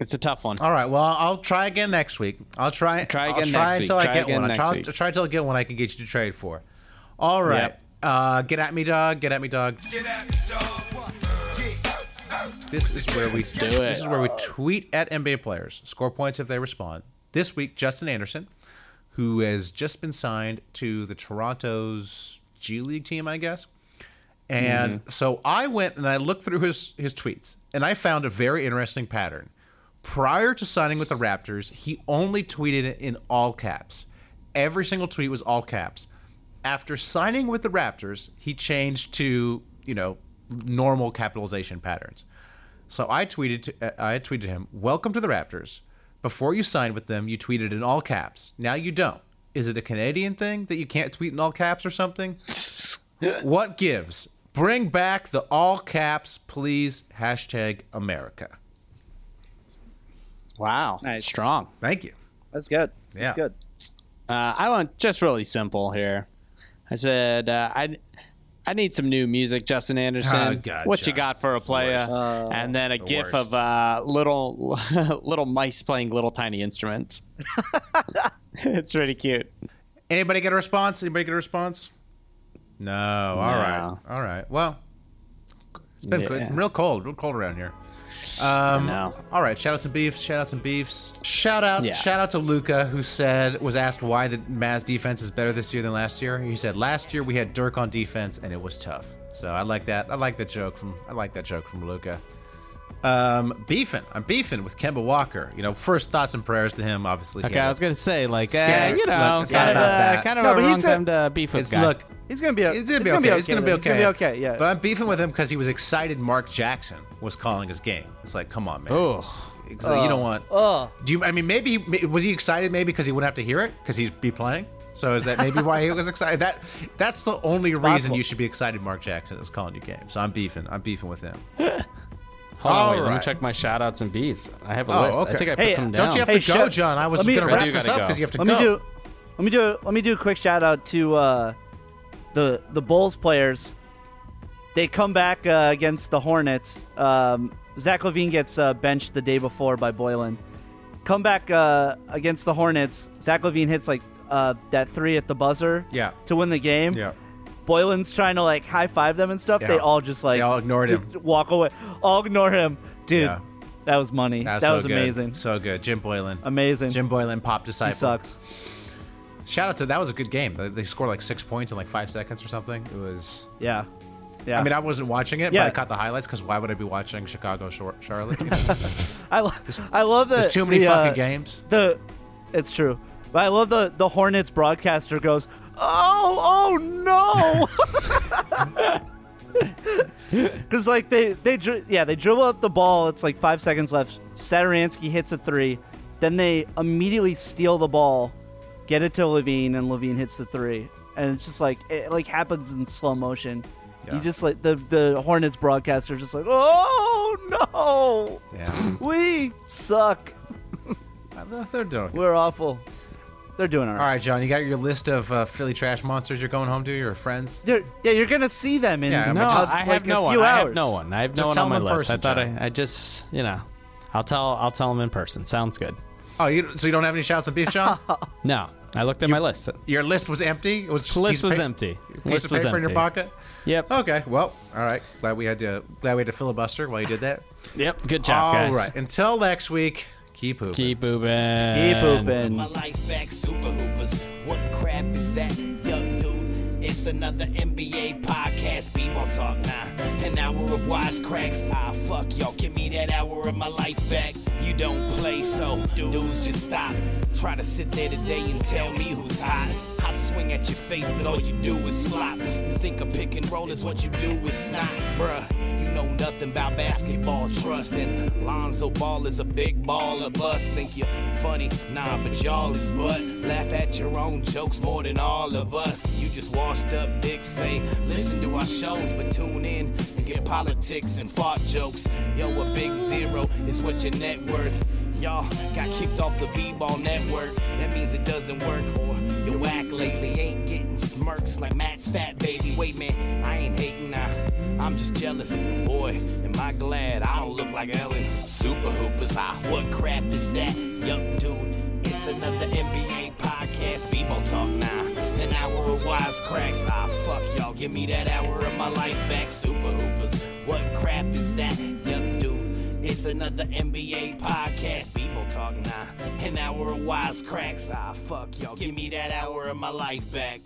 It's a tough one. All right. Well, I'll try again next week. I'll try. Try I'll again try next until week. I Try get one. I'll try, week. Try until I get one I can get you to trade for. All right. Yep. Uh, get at me, dog. Get at me, dog. This is where we do it. This is where we tweet at NBA players, score points if they respond. This week, Justin Anderson, who has just been signed to the Toronto's G League team, I guess. And Mm-hmm. so I went and I looked through his his tweets, and I found a very interesting pattern. Prior to signing with the Raptors, he only tweeted in all caps. Every single tweet was all caps. After signing with the Raptors, he changed to you know normal capitalization patterns. So I tweeted to, uh, I tweeted him, "Welcome to the Raptors. Before you signed with them, you tweeted in all caps. Now you don't. Is it a Canadian thing that you can't tweet in all caps or something? what gives? Bring back the all caps, please. Hashtag America. Wow. Nice. Strong. Thank you. That's good. Yeah. That's good. Uh, I want just really simple here. I said uh, I I need some new music, Justin Anderson. Oh, God, what you got for a player? worst. and then a The gif worst. of uh, little little mice playing little tiny instruments. it's pretty cute. Anybody get a response? Anybody get a response? No. All right. No. All right. Well, it's been Yeah. it's real cold. Real cold around here. Um. All right. Shout out to beefs. Shout out some beefs. Shout out. Yeah. Shout out to Luka, who said was asked why the Mavs defense is better this year than last year. He said last year we had Dirk on defense and it was tough. So I like that. I like that joke from. I like that joke from Luka. Um, beefing. I'm beefing with Kemba Walker. You know, first thoughts and prayers to him. Obviously. he Okay, had I a- was gonna say like uh, you know, Look, it's not kind of uh, kind of No, a but he wrong said- time to beef with It's guy. look. He's gonna be. It's gonna be okay. It's gonna be okay. He's gonna be okay. Yeah. But I'm beefing with him because he was excited. Mark Jackson was calling his game. It's like, come on, man. Ugh. It's like, you don't want. Oh, Do you? I mean, maybe was he excited? Maybe because he wouldn't have to hear it because he'd be playing. So is that maybe why he was excited? That that's the only reason possible. you should be excited. Mark Jackson is calling you game. So I'm beefing. I'm beefing with him. Hold on, wait, let me check my shout outs and beefs. I have a Oh, list. okay. I think I put Hey, some down. Don't you have Hey, to go, shut- John? I was going to wrap this up because you have to let go. me do. Let me do. Let me do a quick shout out to uh, the the Bulls players. They come back uh, against the Hornets. Um, Zach LaVine gets uh, benched the day before by Boylen. Come back uh, against the Hornets. Zach LaVine hits like uh, that three at the buzzer. Yeah. To win the game. Yeah. Boylen's trying to like high five them and stuff. Yeah. They all just like They all ignored d- him. Walk away. All ignore him, dude. Yeah. That was money. That so was good. amazing. So good. Jim Boylen. Amazing. Jim Boylen, pop he disciple. sucks. Shout out to that was a good game. They- scored like six points in like five seconds or something. It was. Yeah. Yeah. I mean, I wasn't watching it, Yeah. but I caught the highlights because why would I be watching Chicago Charlotte? You know? I, lo- I love the. There's too many the, fucking uh, games. The, it's true, but I love the the Hornets broadcaster goes, "Oh, oh no!" Because like they they dri- yeah they dribble up the ball. It's like five seconds left. Satoransky hits a three, then they immediately steal the ball, get it to LaVine, and LaVine hits the three, and it's just like it like happens in slow motion. Yeah. You just like the the Hornets broadcaster just like, "Oh no, Yeah, we suck." they're doing. We're awful. They're doing all All right. right, John, you got your list of uh, Philly trash monsters you're going home to, your friends. You're, yeah, you're gonna see them in Yeah, I No, just- I like have a no one. few I have no one. I have no Just one tell on my them in list. I thought I, I just, you know, I'll tell I'll tell them in person. Sounds good. Oh, you, so you don't have any shouts of beef, John? No, I looked at my list. your list was empty. It was just List piece was pa- empty. Piece List of was paper in your empty. pocket. Yep. Okay, well, all right. Glad we had to. Glad we had to filibuster while you did that. Yep. Good job, All guys. right. Until next week. Keep pooping. Keep moving. Keep pooping. My life back, super hoopers. What crap is that, young dude? It's another NBA podcast, b-ball talk now. An hour of wisecracks. Ah, fuck y'all, give me that hour of my life back. You don't play, so dudes just stop. Try to sit there today and tell me who's hot. I swing at your face, but all you do is flop. You think a pick and roll is what you do is snot, bruh. You know nothing about basketball trust. And Lonzo Ball is a big baller bust. Think you're funny? Nah, but y'all is butt. Laugh at your own jokes more than all of us. You just washed up dicks, say, listen to our shows, but tune in and get politics and fart jokes. Yo, a big zero is what your net worth. Y'all got kicked off the B-ball network. That means it doesn't work. Or your whack lately ain't getting smirks like Matt's fat baby. Wait, man, I ain't hating now. I'm just jealous. Boy, am I glad I don't look like Ellen. Super Hoopers, ah, what crap is that? Yup, dude. It's another NBA podcast, B-ball talk now. An hour of wisecracks. Ah, fuck y'all. Give me that hour of my life back. Super Hoopers. What crap is that? Yup, dude. It's another NBA podcast. People talk now. An hour of wisecracks. Ah, fuck y'all. Give me that hour of my life back.